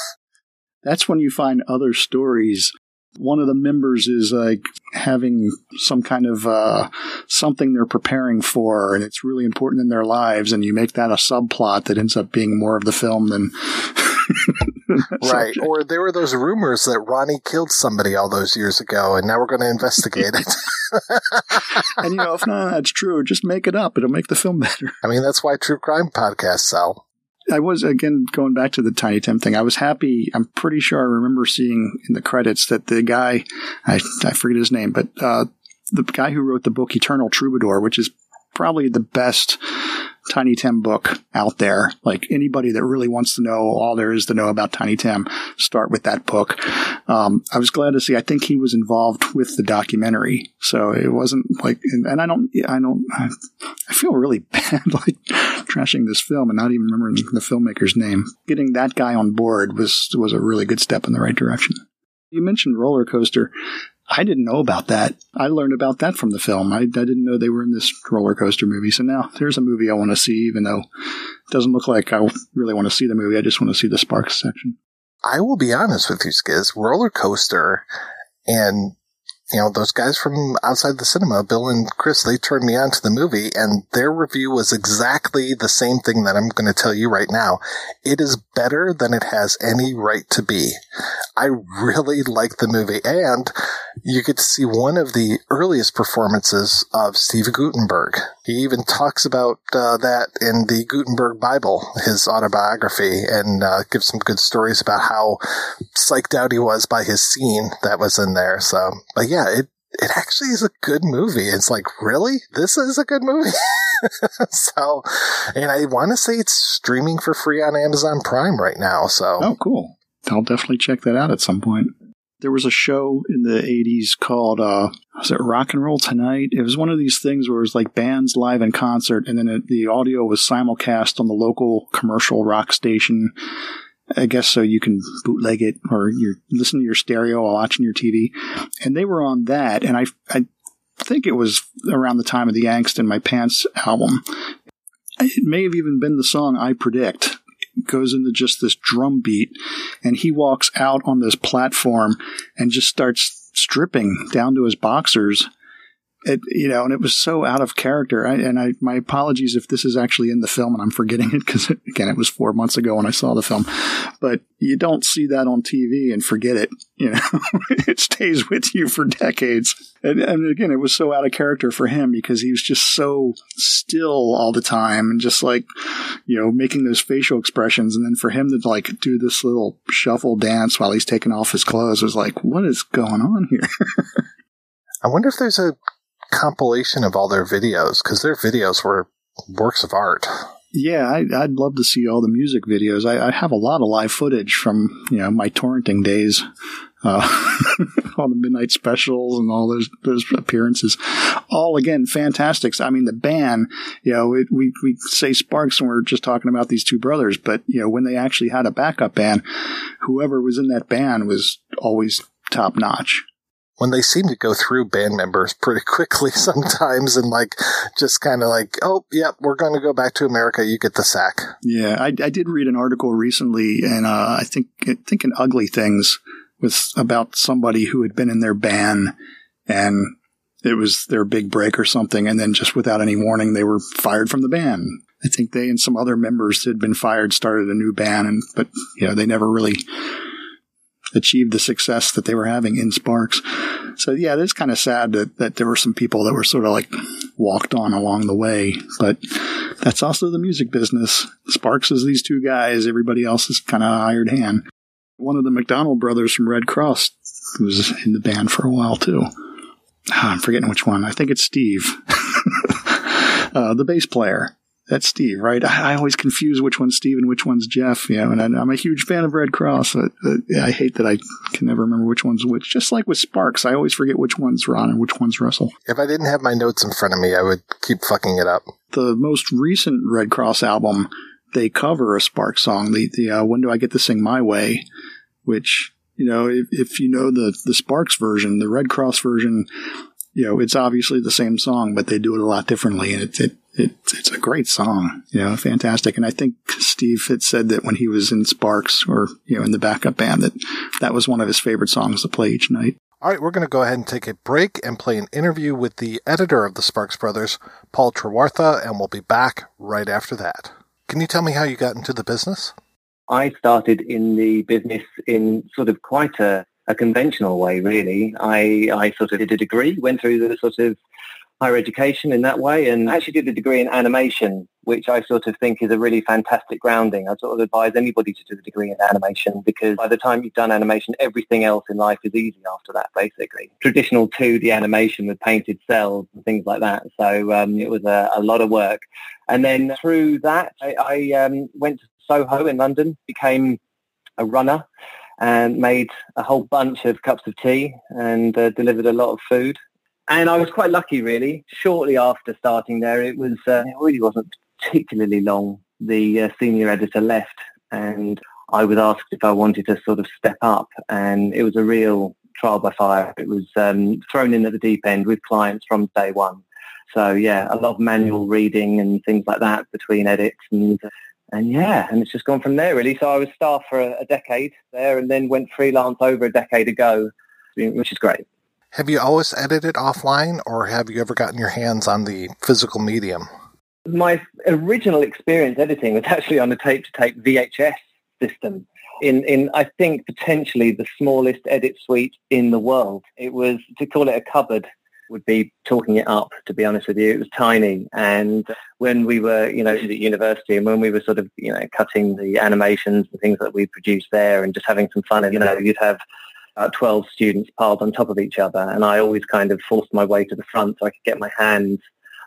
That's when you find other stories. One of the members is like having some kind of uh, something they're preparing for, and it's really important in their lives, and you make that a subplot that ends up being more of the film than [LAUGHS] [LAUGHS] right. Or there were those rumors that Ronnie killed somebody all those years ago, and now we're going to investigate it. [LAUGHS] and you know, if not, that's true. Just make it up; it'll make the film better. I mean, that's why true crime podcasts sell. I was again going back to the Tiny Tim thing. I was happy. I'm pretty sure I remember seeing in the credits that the guy, I, I forget his name, but uh, the guy who wrote the book Eternal Troubadour, which is probably the best Tiny Tim book out there. Like anybody that really wants to know all there is to know about Tiny Tim, start with that book. Um, I was glad to see. I think he was involved with the documentary, so it wasn't like. And, and I don't. I don't. I feel really [LAUGHS] bad, like trashing this film and not even remembering the filmmaker's name. Getting that guy on board was was a really good step in the right direction. You mentioned roller coaster. I didn't know about that. I learned about that from the film. I, I, didn't know they were in this roller coaster movie. So now there's a movie I want to see, even though it doesn't look like I really want to see the movie. I just want to see the Sparks section. I will be honest with you, Skizz. Roller coaster and you know, those guys from outside the cinema, Bill and Chris, they turned me on to the movie and their review was exactly the same thing that I'm going to tell you right now. It is better than it has any right to be. I really like the movie and you get to see one of the earliest performances of Steve Guttenberg. He even talks about uh, that in the Guttenberg Bible, his autobiography, and uh, gives some good stories about how psyched out he was by his scene that was in there. So, but yeah, it it actually is a good movie. It's like, really? This is a good movie? [LAUGHS] so, and I want to say it's streaming for free on Amazon Prime right now. So, oh, cool. I'll definitely check that out at some point. There was a show in the 80s called, uh, was it Rock and Roll Tonight? It was one of these things where it was like bands live in concert, and then it, the audio was simulcast on the local commercial rock station. I guess so you can bootleg it or you're listening to your stereo while watching your TV. And they were on that, and I, I think it was around the time of the Angst in My Pants album. It may have even been the song I Predict goes into just this drum beat and he walks out on this platform and just starts stripping down to his boxers It, you know, and it was so out of character. I, and I, my apologies if this is actually in the film and I'm forgetting it because again, it was four months ago when I saw the film. But you don't see that on TV and forget it. You know, [LAUGHS] it stays with you for decades. And, and again, it was so out of character for him because he was just so still all the time and just like, you know, making those facial expressions. And then for him to like do this little shuffle dance while he's taking off his clothes was like, what is going on here? [LAUGHS] I wonder if there's a compilation of all their videos because their videos were works of art. Yeah, I, would love to see all the music videos. I, I, have a lot of live footage from you know my torrenting days, uh, [LAUGHS] all the midnight specials and all those those appearances. All again fantastics. I mean, the band. You know, it, we we say Sparks and we're just talking about these two brothers, but you know when they actually had a backup band, whoever was in that band was always top notch when they seem to go through band members pretty [LAUGHS] quickly sometimes and like just kind of like, oh, yep, we're going to go back to America. You get the sack. Yeah, I, I did read an article recently, and uh, I think I think in Ugly Things was about somebody who had been in their band and it was their big break or something, and then just without any warning, they were fired from the band. I think they and some other members had been fired, started a new band, and but you know they never really achieved the success that they were having in Sparks. So yeah, it's kind of sad that, that there were some people that were sort of like walked on along the way, but that's also the music business. Sparks is these two guys. Everybody else is kind of hired hand. One of the McDonald brothers from Redd Kross was in the band for a while too. Ah, I'm forgetting which one. I think it's Steve, [LAUGHS] uh, the bass player that's Steve, right? I, I, always confuse which one's Steve and which one's Jeff. You know, and I, am a huge fan of Redd Kross. But, uh, I hate that I can never remember which one's which. Just like with Sparks, I always forget which one's Ron and which one's Russell. If I didn't have my notes in front of me, I would keep fucking it up. The most recent Redd Kross album, they cover a Sparks song. The the uh, When Do I Get to Sing My Way, which you know, if, if you know the the Sparks version, the Redd Kross version you know, it's obviously the same song, but they do it a lot differently, and it, it, it it's a great song, you know, fantastic. And I think Steve had said that when he was in Sparks or you know in the backup band that that was one of his favorite songs to play each night. All right, we're going to go ahead and take a break and play an interview with the editor of the Sparks Brothers, Paul Trewartha, and we'll be back right after that. Can you tell me how you got into the business? I started in the business in sort of quite a a conventional way, really. I, I sort of did a degree, went through the sort of higher education in that way and actually did a degree in animation, which I sort of think is a really fantastic grounding. I sort of advise anybody to do a degree in animation because by the time you've done animation, everything else in life is easy after that, basically. Traditional 2D animation with painted cells and things like that. So um, it was a, a, lot of work. And then through that, I, I um, went to Soho in London, became a runner and made a whole bunch of cups of tea and uh, delivered a lot of food. And I was quite lucky, really. Shortly after starting there, it was uh, it really wasn't particularly long. The uh, senior editor left, and I was asked if I wanted to sort of step up, and it was a real trial by fire. It was um, thrown in at the deep end with clients from day one. So yeah, a lot of manual reading and things like that between edits and and yeah, and it's just gone from there really. So I was staff for a, a decade there and then went freelance over a decade ago, which is great. Have you always edited offline or have you ever gotten your hands on the physical medium? My original experience editing was [LAUGHS] actually on a tape-to-tape VHS system in, in, I think, potentially the smallest edit suite in the world. It was, to call it a cupboard, would be talking it up, to be honest with you. It was tiny. And when we were, you know, at university and when we were sort of, you know, cutting the animations and things that we produced there and just having some fun, and, you know, you'd have about 12 students piled on top of each other. And I always kind of forced my way to the front so I could get my hands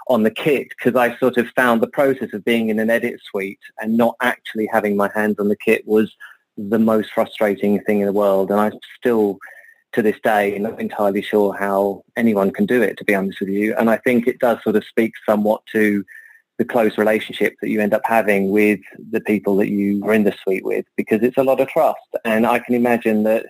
on the kit because I sort of found the process of being in an edit suite and not actually having my hands on the kit was the most frustrating thing in the world. And I'm still to this day not entirely sure how anyone can do it, to be honest with you. And I think it does sort of speak somewhat to the close relationship that you end up having with the people that you are in the suite with because it's a lot of trust. And I can imagine that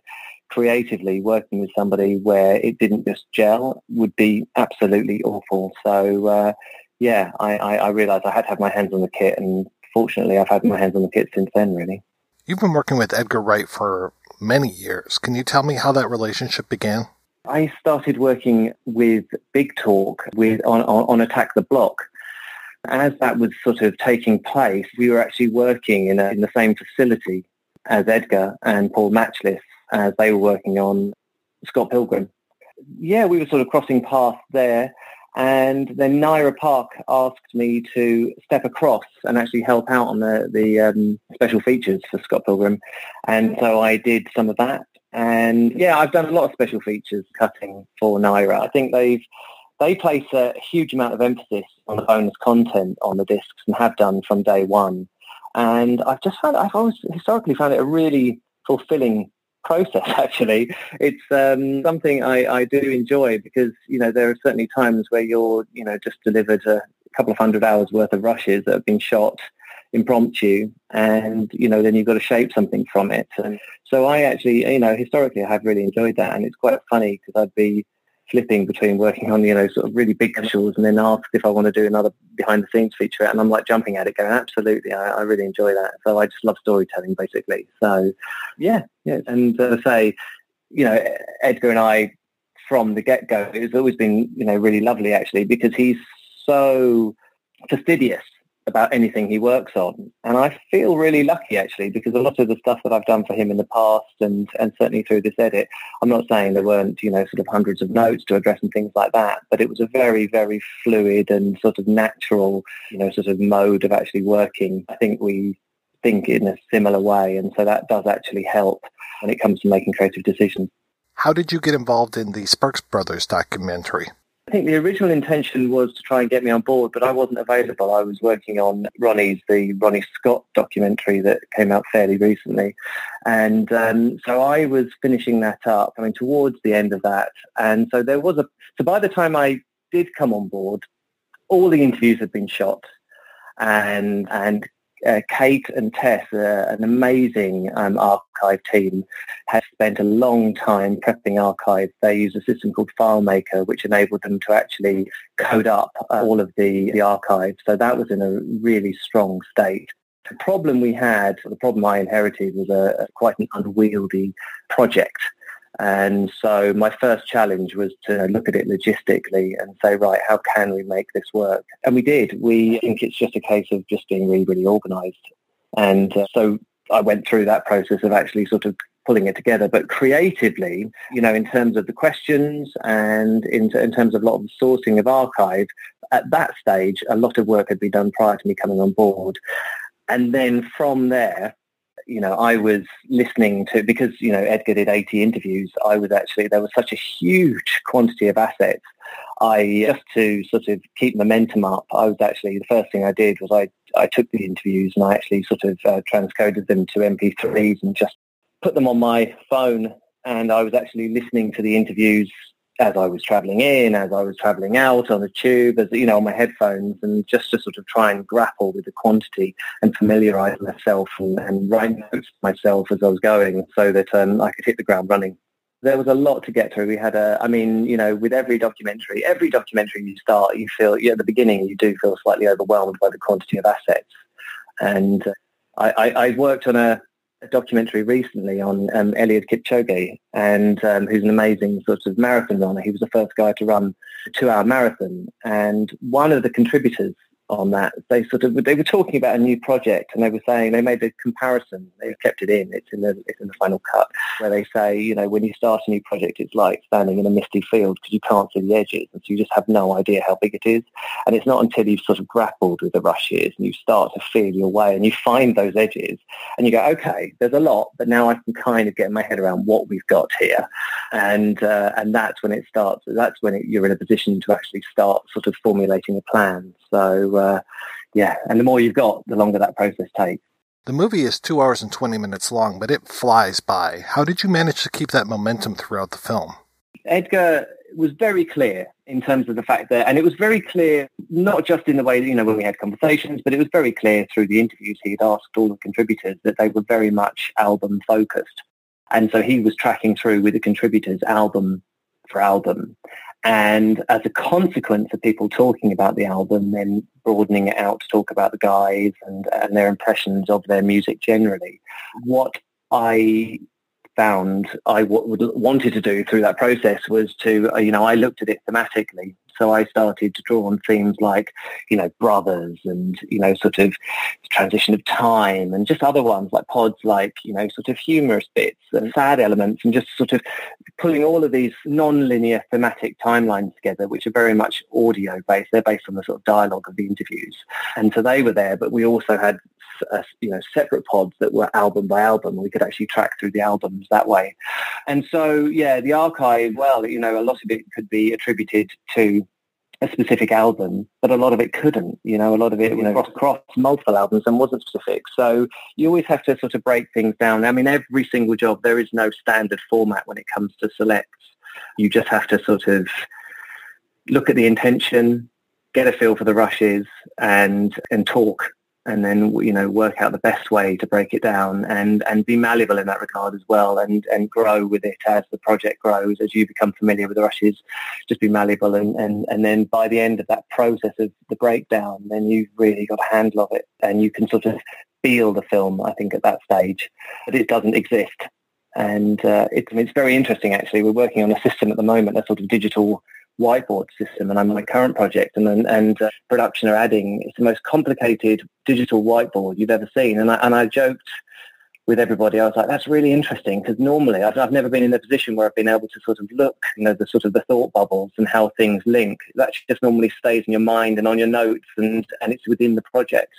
creatively working with somebody where it didn't just gel would be absolutely awful. So uh, yeah, I, I, I realised I had to have my hands on the kit and fortunately I've had my hands on the kit since then really. You've been working with Edgar Wright for many years. Can you tell me how that relationship began? I started working with Big Talk with on, on, on Attack the Block. As that was sort of taking place, we were actually working in, a, in the same facility as Edgar and Paul Machliss as they were working on Scott Pilgrim. Yeah, we were sort of crossing paths there. And then Nira Park asked me to step across and actually help out on the, the um, special features for Scott Pilgrim. And so I did some of that. And yeah, I've done a lot of special features cutting for Naira. I think they've they place a huge amount of emphasis on the bonus content on the discs and have done from day one. And I've just found I've always historically found it a really fulfilling process [LAUGHS] actually. It's um, something I, I, do enjoy because you know there are certainly times where you're you know just delivered a couple of hundred hours worth of rushes that have been shot impromptu and you know then you've got to shape something from it. And so I actually you know historically I have really enjoyed that and it's quite funny because I'd be flipping between working on, you know, sort of really big commercials and then asked if I want to do another behind the scenes feature. And I'm like jumping at it going, absolutely, I, I really enjoy that. So I just love storytelling basically. So yeah, yeah. And uh, say, you know, Edgar and I from the get-go, it's always been, you know, really lovely actually because he's so fastidious about anything he works on. And I feel really lucky actually because a lot of the stuff that I've done for him in the past and, and certainly through this edit, I'm not saying there weren't, you know, sort of hundreds of notes to address and things like that, but it was a very, very fluid and sort of natural, you know, sort of mode of actually working. I think we think in a similar way. And so that does actually help when it comes to making creative decisions. How did you get involved in the Sparks Brothers documentary? I think the original intention was to try and get me on board, but I wasn't available. I was working on Ronnie's, the Ronnie Scott documentary that came out fairly recently. And um, so I was finishing that up, I mean, towards the end of that. And so there was a, so by the time I did come on board, all the interviews had been shot and, and uh, Kate and Tess, uh, an amazing um, archive team, have spent a long time prepping archives. They use a system called FileMaker, which enabled them to actually code up uh, all of the, the archives. So that was in a really strong state. The problem we had, the problem I inherited was a, a quite an unwieldy project. And so my first challenge was to look at it logistically and say, right, how can we make this work? And we did. We think it's just a case of just being really, really organized. And uh, so I went through that process of actually sort of pulling it together. But creatively, you know, in terms of the questions and in, in terms of a lot of the sourcing of archive, at that stage, a lot of work had been done prior to me coming on board. And then from there, you know, I was listening to, because, you know, Edgar did 80 interviews, I was actually, there was such a huge quantity of assets. I, just to sort of keep momentum up, I was actually, the first thing I did was I, I took the interviews and I actually sort of uh, transcoded them to MP3s and just put them on my phone and I was actually listening to the interviews as I was traveling in, as I was traveling out on the tube, as you know, on my headphones, and just to sort of try and grapple with the quantity and familiarise myself and, and write notes myself as I was going, so that um, I could hit the ground running. There was a lot to get through. We had a, I mean, you know, with every documentary, every documentary you start, you feel, yeah, at the beginning, you do feel slightly overwhelmed by the quantity of assets. And uh, I, I, I worked on a, a documentary recently on um, Eliud Kipchoge, and um, who's an amazing sort of marathon runner. He was the first guy to run a two-hour marathon, and one of the contributors on that. They sort of they were talking about a new project, and they were saying they made a comparison. They kept it in. It's in the it's in the final cut where they say, you know, when you start a new project, it's like standing in a misty field because you can't see the edges, and so you just have no idea how big it is. And it's not until you've sort of grappled with the rushes and you start to feel your way and you find those edges, and you go, okay, there's a lot, but now I can kind of get my head around what we've got here, and uh, and that's when it starts. That's when it, you're in a position to actually start sort of formulating a plan. So uh, yeah, and the more you've got, the longer that process takes. The movie is two hours and 20 minutes long, but it flies by. How did you manage to keep that momentum throughout the film? Edgar was very clear in terms of the fact that, and it was very clear, not just in the way, you know, when we had conversations, but it was very clear through the interviews he had asked all the contributors that they were very much album focused. And so he was tracking through with the contributors album for album. And as a consequence of people talking about the album, then broadening it out to talk about the guys and, and their impressions of their music generally, what I found I w- wanted to do through that process was to, uh, you know, I looked at it thematically. So I started to draw on themes like, you know, brothers and, you know, sort of transition of time and just other ones like pods like, you know, sort of humorous bits and sad elements and just sort of pulling all of these non-linear thematic timelines together, which are very much audio based. They're based on the sort of dialogue of the interviews. And so they were there, but we also had uh, you know separate pods that were album by album. We could actually track through the albums that way. And so yeah, the archive, well, you know, a lot of it could be attributed to a specific album, but a lot of it couldn't. You know, a lot of it you know, crossed cross multiple albums and wasn't specific. So you always have to sort of break things down. I mean, every single job, there is no standard format when it comes to selects. You just have to sort of look at the intention, get a feel for the rushes, and and talk and then you know work out the best way to break it down and and be malleable in that regard as well and and grow with it as the project grows as you become familiar with the rushes just be malleable and and and then by the end of that process of the breakdown then you've really got a handle of it and you can sort of feel the film I think at that stage. But it doesn't exist. And uh, it's, it's very interesting actually. We're working on a system at the moment a sort of digital whiteboard system and I'm my current project and and uh, production are adding it's the most complicated digital whiteboard you've ever seen. And I, and I joked with everybody I was like that's really interesting because normally I've, I've never been in a position where I've been able to sort of look you know the sort of the thought bubbles and how things link. That just normally stays in your mind and on your notes and and it's within the project.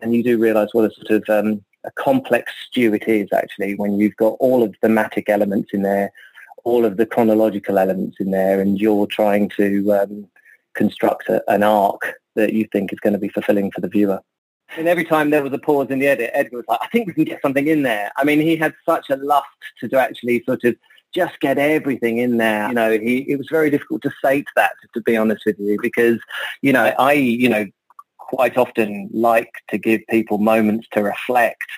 And you do realize what a sort of um, a complex stew it is actually when you've got all of the thematic elements in there all of the chronological elements in there and you're trying to um, construct a, an arc that you think is going to be fulfilling for the viewer. And every time there was a pause in the edit, Edgar was like, I think we can get something in there. I mean, he had such a lust to, to actually sort of just get everything in there. You know, he, it was very difficult to say to that, to be honest with you, because, you know, I, you know, quite often like to give people moments to reflect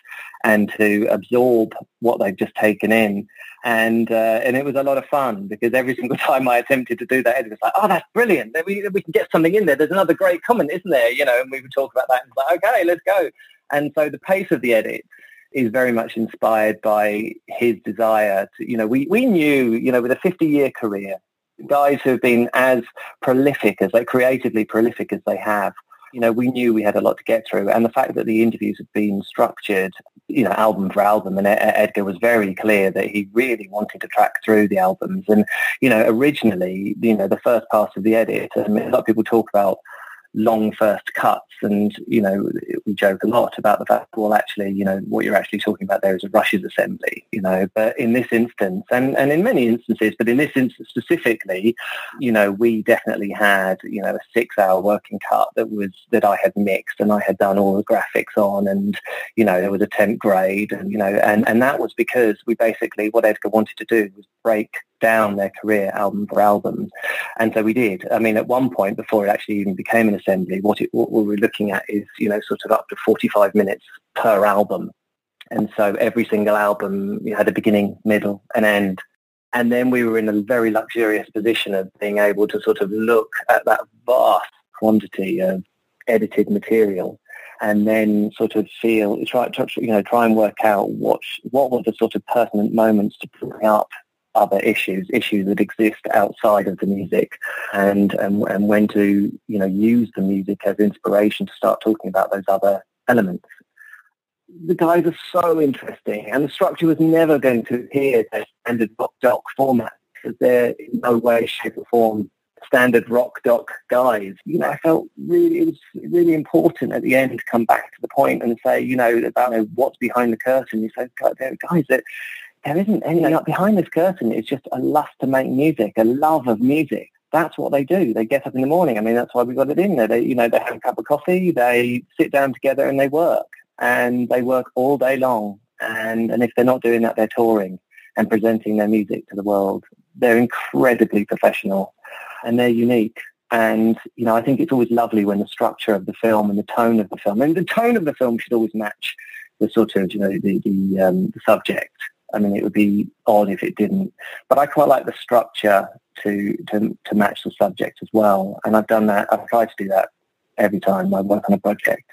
and to absorb what they've just taken in and uh, and it was a lot of fun because every [LAUGHS] single time I attempted to do that, it was like, oh, that's brilliant. We we can get something in there. There's another great comment, isn't there? You know, and we would talk about that and like, okay, let's go. And so the pace of the edit is very much inspired by his desire to, you know, we, we knew, you know, with a 50 year career, guys who have been as prolific as they creatively prolific as they have, you know, we knew we had a lot to get through. And the fact that the interviews had been structured, you know, album for album, and Edgar was very clear that he really wanted to track through the albums. And, you know, originally, you know, the first part of the edit, I mean, a lot of people talk about long first cuts and you know we joke a lot about the fact well actually you know what you're actually talking about there is a rushes assembly you know but in this instance and and in many instances but in this instance specifically you know we definitely had you know a six hour working cut that was that I had mixed and I had done all the graphics on and you know there was a temp grade and you know and and that was because we basically what Edgar wanted to do was break down their career album for album. And so we did. I mean, at one point, before it actually even became an assembly, what, it, what we were looking at is, you know, sort of up to 45 minutes per album. And so every single album had a beginning, middle, and end. And then we were in a very luxurious position of being able to sort of look at that vast quantity of edited material and then sort of feel, try, you know, try and work out what, what were the sort of pertinent moments to bring up other issues, issues that exist outside of the music, and, and and when to you know use the music as inspiration to start talking about those other elements. The guys are so interesting, and the structure was never going to appear as standard rock doc format because they're in no way, shape, or form standard rock doc guys. You know, I felt really it was really important at the end to come back to the point and say, you know, about you know, what's behind the curtain. You say, guys, that there isn't anything behind this curtain. It's just a lust to make music, a love of music. That's what they do. They get up in the morning. I mean, that's why we got it in there. They, you know, they have a cup of coffee, they sit down together and they work. And they work all day long. And, and if they're not doing that, they're touring and presenting their music to the world. They're incredibly professional and they're unique. And, you know, I think it's always lovely when the structure of the film and the tone of the film, and the tone of the film should always match the sort of, you know, the, the, um, the subject I mean, it would be odd if it didn't. But I quite like the structure to, to, to match the subject as well. And I've done that. I've tried to do that every time I work on a project.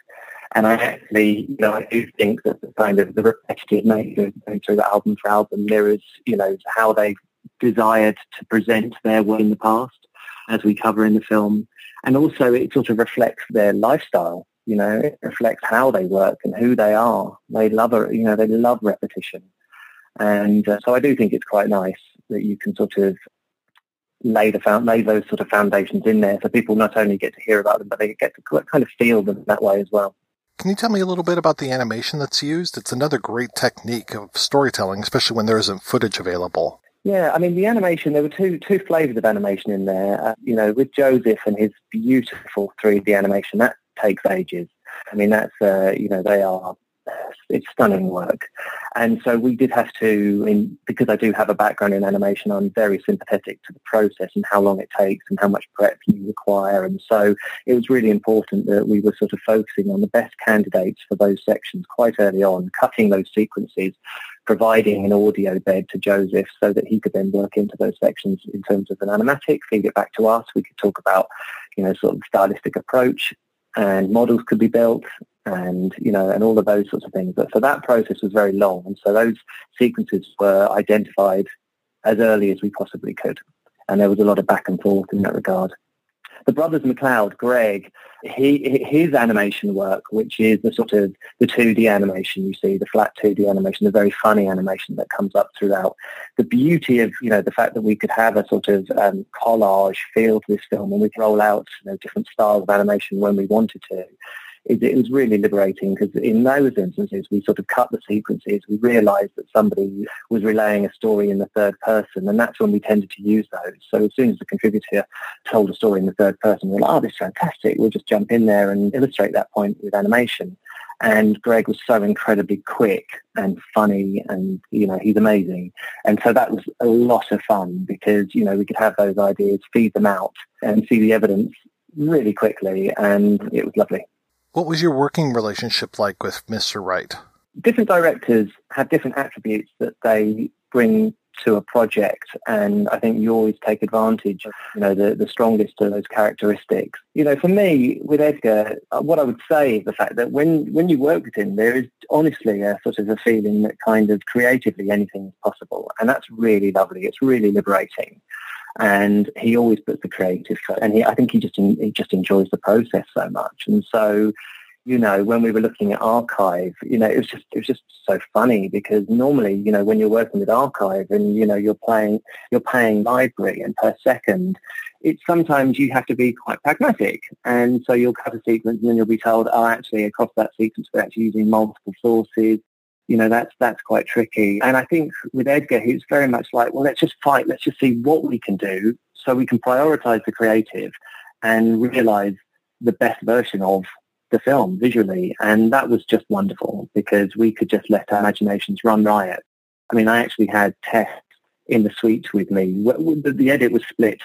And I actually, you know, I do think that the kind of the repetitive nature going through the album for album mirrors, you know, how they desired to present their work in the past, as we cover in the film. And also it sort of reflects their lifestyle, you know, it reflects how they work and who they are. They love, you know, they love repetition. And uh, so I do think it's quite nice that you can sort of lay the lay those sort of foundations in there so people not only get to hear about them, but they get to kind of feel them that way as well. Can you tell me a little bit about the animation that's used? It's another great technique of storytelling, especially when there isn't footage available. Yeah, I mean the animation. There were two two flavors of animation in there. Uh, you know, with Joseph and his beautiful 3D animation, that takes ages. I mean, that's uh, you know they are it's stunning work. And so we did have to, in, because I do have a background in animation, I'm very sympathetic to the process and how long it takes and how much prep you require. And so it was really important that we were sort of focusing on the best candidates for those sections quite early on, cutting those sequences, providing an audio bed to Joseph so that he could then work into those sections in terms of an animatic, feed it back to us. We could talk about, you know, sort of stylistic approach and models could be built and you know and all of those sorts of things but so that process was very long and so those sequences were identified as early as we possibly could and there was a lot of back and forth in that regard the brothers McLeod, Greg, he, his animation work, which is the sort of the 2D animation you see, the flat 2D animation, the very funny animation that comes up throughout. The beauty of, you know, the fact that we could have a sort of um, collage feel to this film and we could roll out you know, different styles of animation when we wanted to it was really liberating because in those instances we sort of cut the sequences. We realised that somebody was relaying a story in the third person, and that's when we tended to use those. So as soon as the contributor told a story in the third person, we we're like, "Oh, this is fantastic! We'll just jump in there and illustrate that point with animation." And Greg was so incredibly quick and funny, and you know he's amazing. And so that was a lot of fun because you know we could have those ideas, feed them out, and see the evidence really quickly, and it was lovely. What was your working relationship like with Mr. Wright? Different directors have different attributes that they bring to a project and I think you always take advantage of, you know, the, the strongest of those characteristics. You know, for me, with Edgar, uh, what I would say is the fact that when, when you work with him, there is honestly a sort of a feeling that kind of creatively anything is possible. And that's really lovely. It's really liberating and he always puts the creative first. And he, I think he just he just enjoys the process so much. And so, you know, when we were looking at archive, you know, it was just it was just so funny because normally, you know, when you're working with archive and you know you're playing you're paying library and per second, it's sometimes you have to be quite pragmatic. And so you'll cut a sequence and then you'll be told, oh, actually, across that sequence, we're actually using multiple sources you know, that's, that's quite tricky. And I think with Edgar, he's very much like, well, let's just fight. Let's just see what we can do so we can prioritize the creative and realize the best version of the film visually. And that was just wonderful because we could just let our imaginations run riot. I mean, I actually had Tess in the suite with me. The edit was split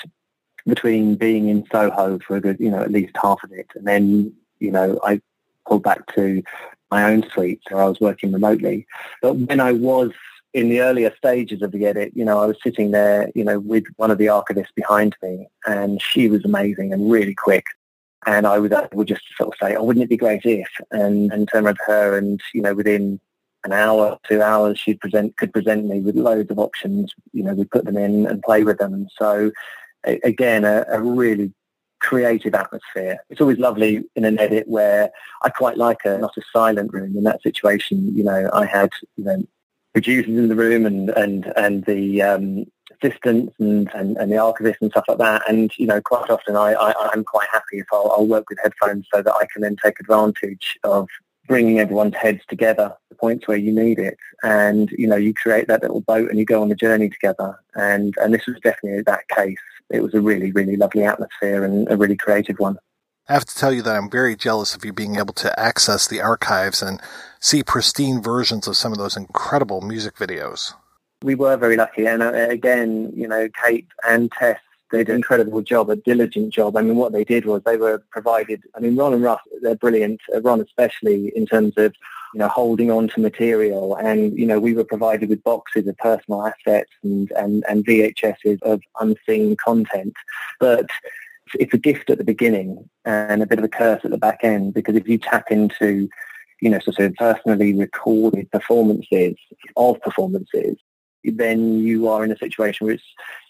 between being in Soho for a good, you know, at least half of it. And then, you know, I pulled back to my own suite, so I was working remotely. But when I was in the earlier stages of the edit, you know, I was sitting there, you know, with one of the archivists behind me, and she was amazing and really quick. And I would, just sort of say, oh, wouldn't it be great if, and, and turn around to her and, you know, within an hour, two hours, she'd present, could present me with loads of options. You know, we put them in and play with them. And so again, a, a really creative atmosphere. It's always lovely in an edit where I quite like a not a silent room. In that situation, you know, I had you know producers in the room and and and the um, assistants and, and, and the archivists and stuff like that. And you know, quite often I, I am quite happy if I'll, I'll work with headphones so that I can then take advantage of bringing everyone's heads together, the points where you need it, and you know you create that little boat and you go on the journey together. And and this was definitely that case it was a really, really lovely atmosphere and a really creative one. I have to tell you that I'm very jealous of you being able to access the archives and see pristine versions of some of those incredible music videos. We were very lucky. And uh, again, you know, Kate and Tess did an incredible job, a diligent job. I mean, what they did was they were provided, I mean, Ron and Russ, they're brilliant. Uh, Ron especially in terms of you know, holding on to material. And, you know, we were provided with boxes of personal assets and, and, and VHSs of unseen content. But it's a gift at the beginning and a bit of a curse at the back end because if you tap into, you know, sort of personally recorded performances of performances, then you are in a situation where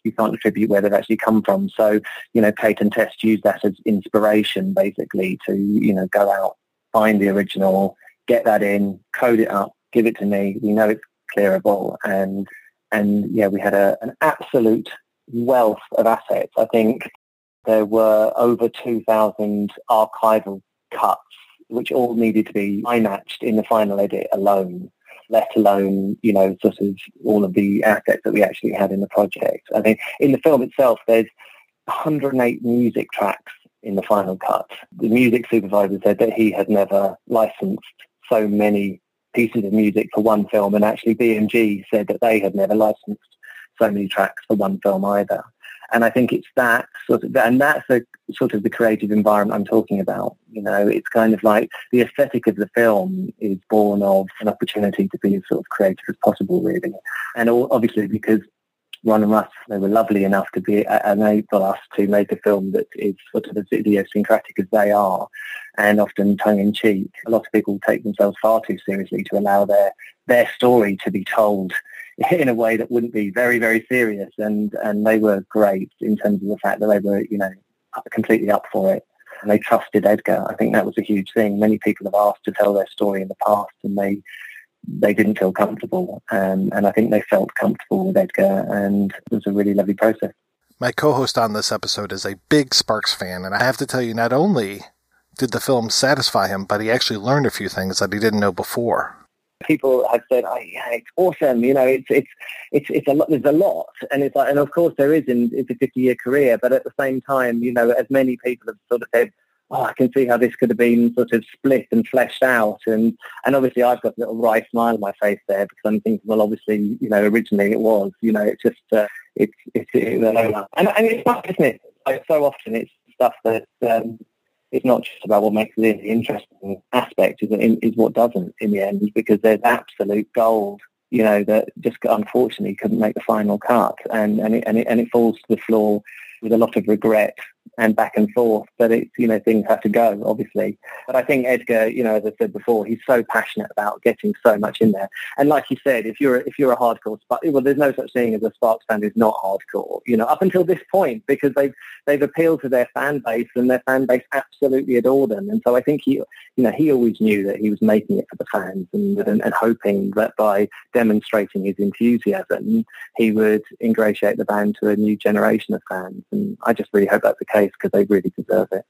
you can't attribute where they've actually come from. So, you know, Kate and Tess used that as inspiration basically to, you know, go out, find the original, get that in, code it up, give it to me. We know it's clearable and, and yeah, we had a, an absolute wealth of assets. I think there were over 2,000 archival cuts, which all needed to be eye-matched in the final edit alone let alone, you know, sort of all of the assets that we actually had in the project. I mean, in the film itself, there's 108 music tracks in the final cut. The music supervisor said that he had never licensed so many pieces of music for one film, and actually BMG said that they had never licensed so many tracks for one film either. And I think it's that sort of, and that's a sort of the creative environment I'm talking about. You know, it's kind of like the aesthetic of the film is born of an opportunity to be as sort of creative as possible, really. And obviously because Ron and Russ, they were lovely enough to be uh, enable us to make a film that is sort of as idiosyncratic as they are, and often tongue-in-cheek. A lot of people take themselves far too seriously to allow their their story to be told [LAUGHS] in a way that wouldn't be very, very serious. And, and they were great in terms of the fact that they were, you know, completely up for it. And they trusted Edgar. I think that was a huge thing. Many people have asked to tell their story in the past and they, they didn't feel comfortable. Um, and I think they felt comfortable with Edgar and it was a really lovely process. My co-host on this episode is a big Sparks fan. And I have to tell you, not only did the film satisfy him, but he actually learned a few things that he didn't know before people have said, oh, yeah, it's awesome. You know, it's it's it's it's a lot. There's a lot, and it's like, and of course there is in it's a 50 year career. But at the same time, you know, as many people have sort of said, oh, I can see how this could have been sort of split and fleshed out, and and obviously I've got a little wry smile on my face there because I'm thinking, well, obviously, you know, originally it was, you know, it's just uh, it's it's, it's and and it's not, isn't it? Like, so often it's stuff that um, it's not just about what makes it interesting aspect, is, is what doesn't in the end, because there's absolute gold, you know, that just unfortunately couldn't make the final cut, and and it, and it, and it falls to the floor with a lot of regret and back and forth. But it's, you know, things have to go, obviously. But I think Edgar, you know, as I said before, he's so passionate about getting so much in there. And like you said, if you're, if you're a hardcore well, there's no such thing as a Sparks fan who's not hardcore, you know, up until this point, because they've, they've appealed to their fan base and their fan base absolutely adore them. And so I think he, you know, he always knew that he was making it for the fans and, and, and hoping that by demonstrating his enthusiasm, he would ingratiate the band to a new generation of fans. And I just really hope that's the case because they really deserve it.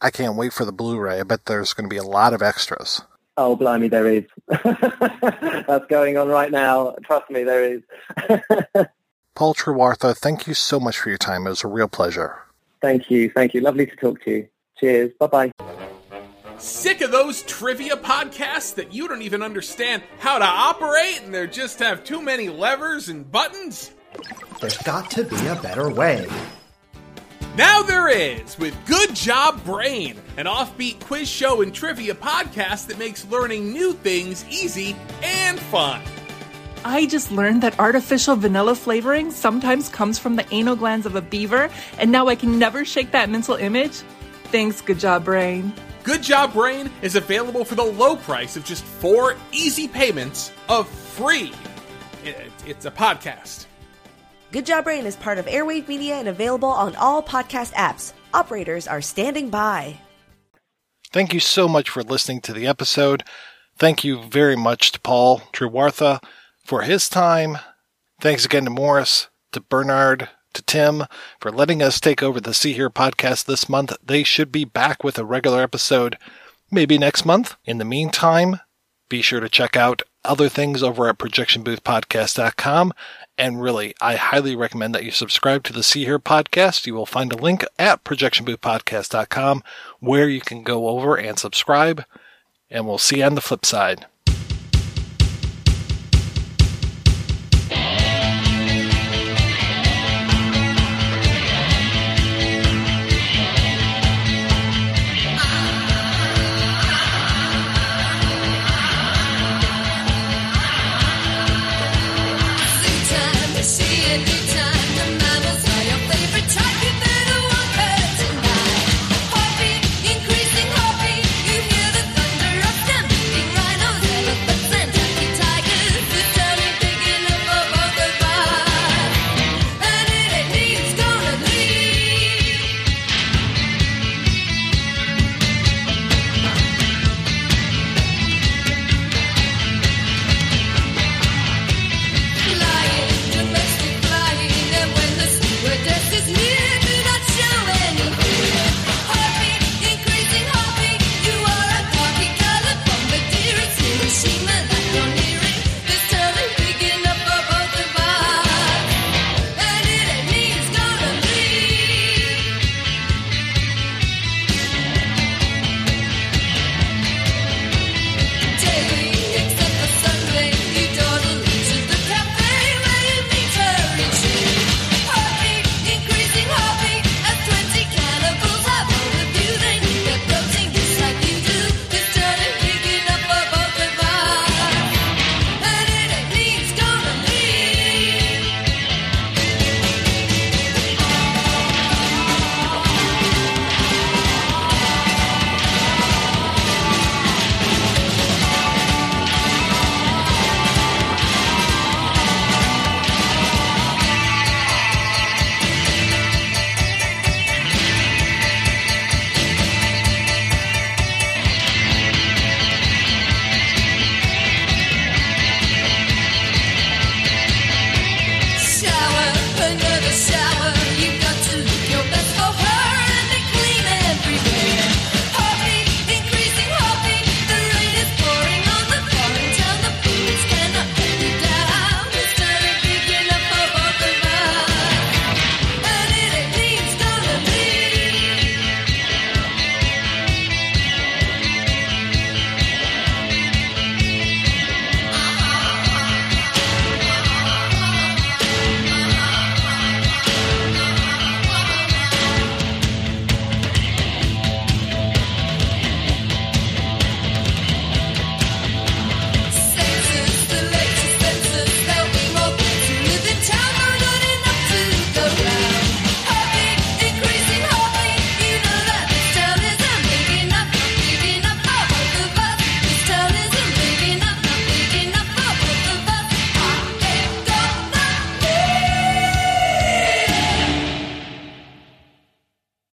I can't wait for the Blu-ray. I bet there's going to be a lot of extras. Oh, blimey, there is. [LAUGHS] That's going on right now. Trust me, there is. [LAUGHS] Paul Trewartha, thank you so much for your time. It was a real pleasure. Thank you. Thank you. Lovely to talk to you. Cheers. Bye-bye. Sick of those trivia podcasts that you don't even understand how to operate and they just have too many levers and buttons? There's got to be a better way. Now there is with Good Job Brain, an offbeat quiz show and trivia podcast that makes learning new things easy and fun. I just learned that artificial vanilla flavoring sometimes comes from the anal glands of a beaver, and now I can never shake that mental image. Thanks, Good Job Brain. Good Job Brain is available for the low price of just four easy payments of free. It's a podcast. Good Job Brain is part of Airwave Media and available on all podcast apps. Operators are standing by. Thank you so much for listening to the episode. Thank you very much to Paul Trewartha for his time. Thanks again to Morris, to Bernard, to Tim for letting us take over the See Hear podcast this month. They should be back with a regular episode maybe next month. In the meantime, be sure to check out other things over at projectionboothpodcast.com and really, I highly recommend that you subscribe to the See Hear podcast. You will find a link at projectionboothpodcast.com where you can go over and subscribe. And we'll see you on the flip side.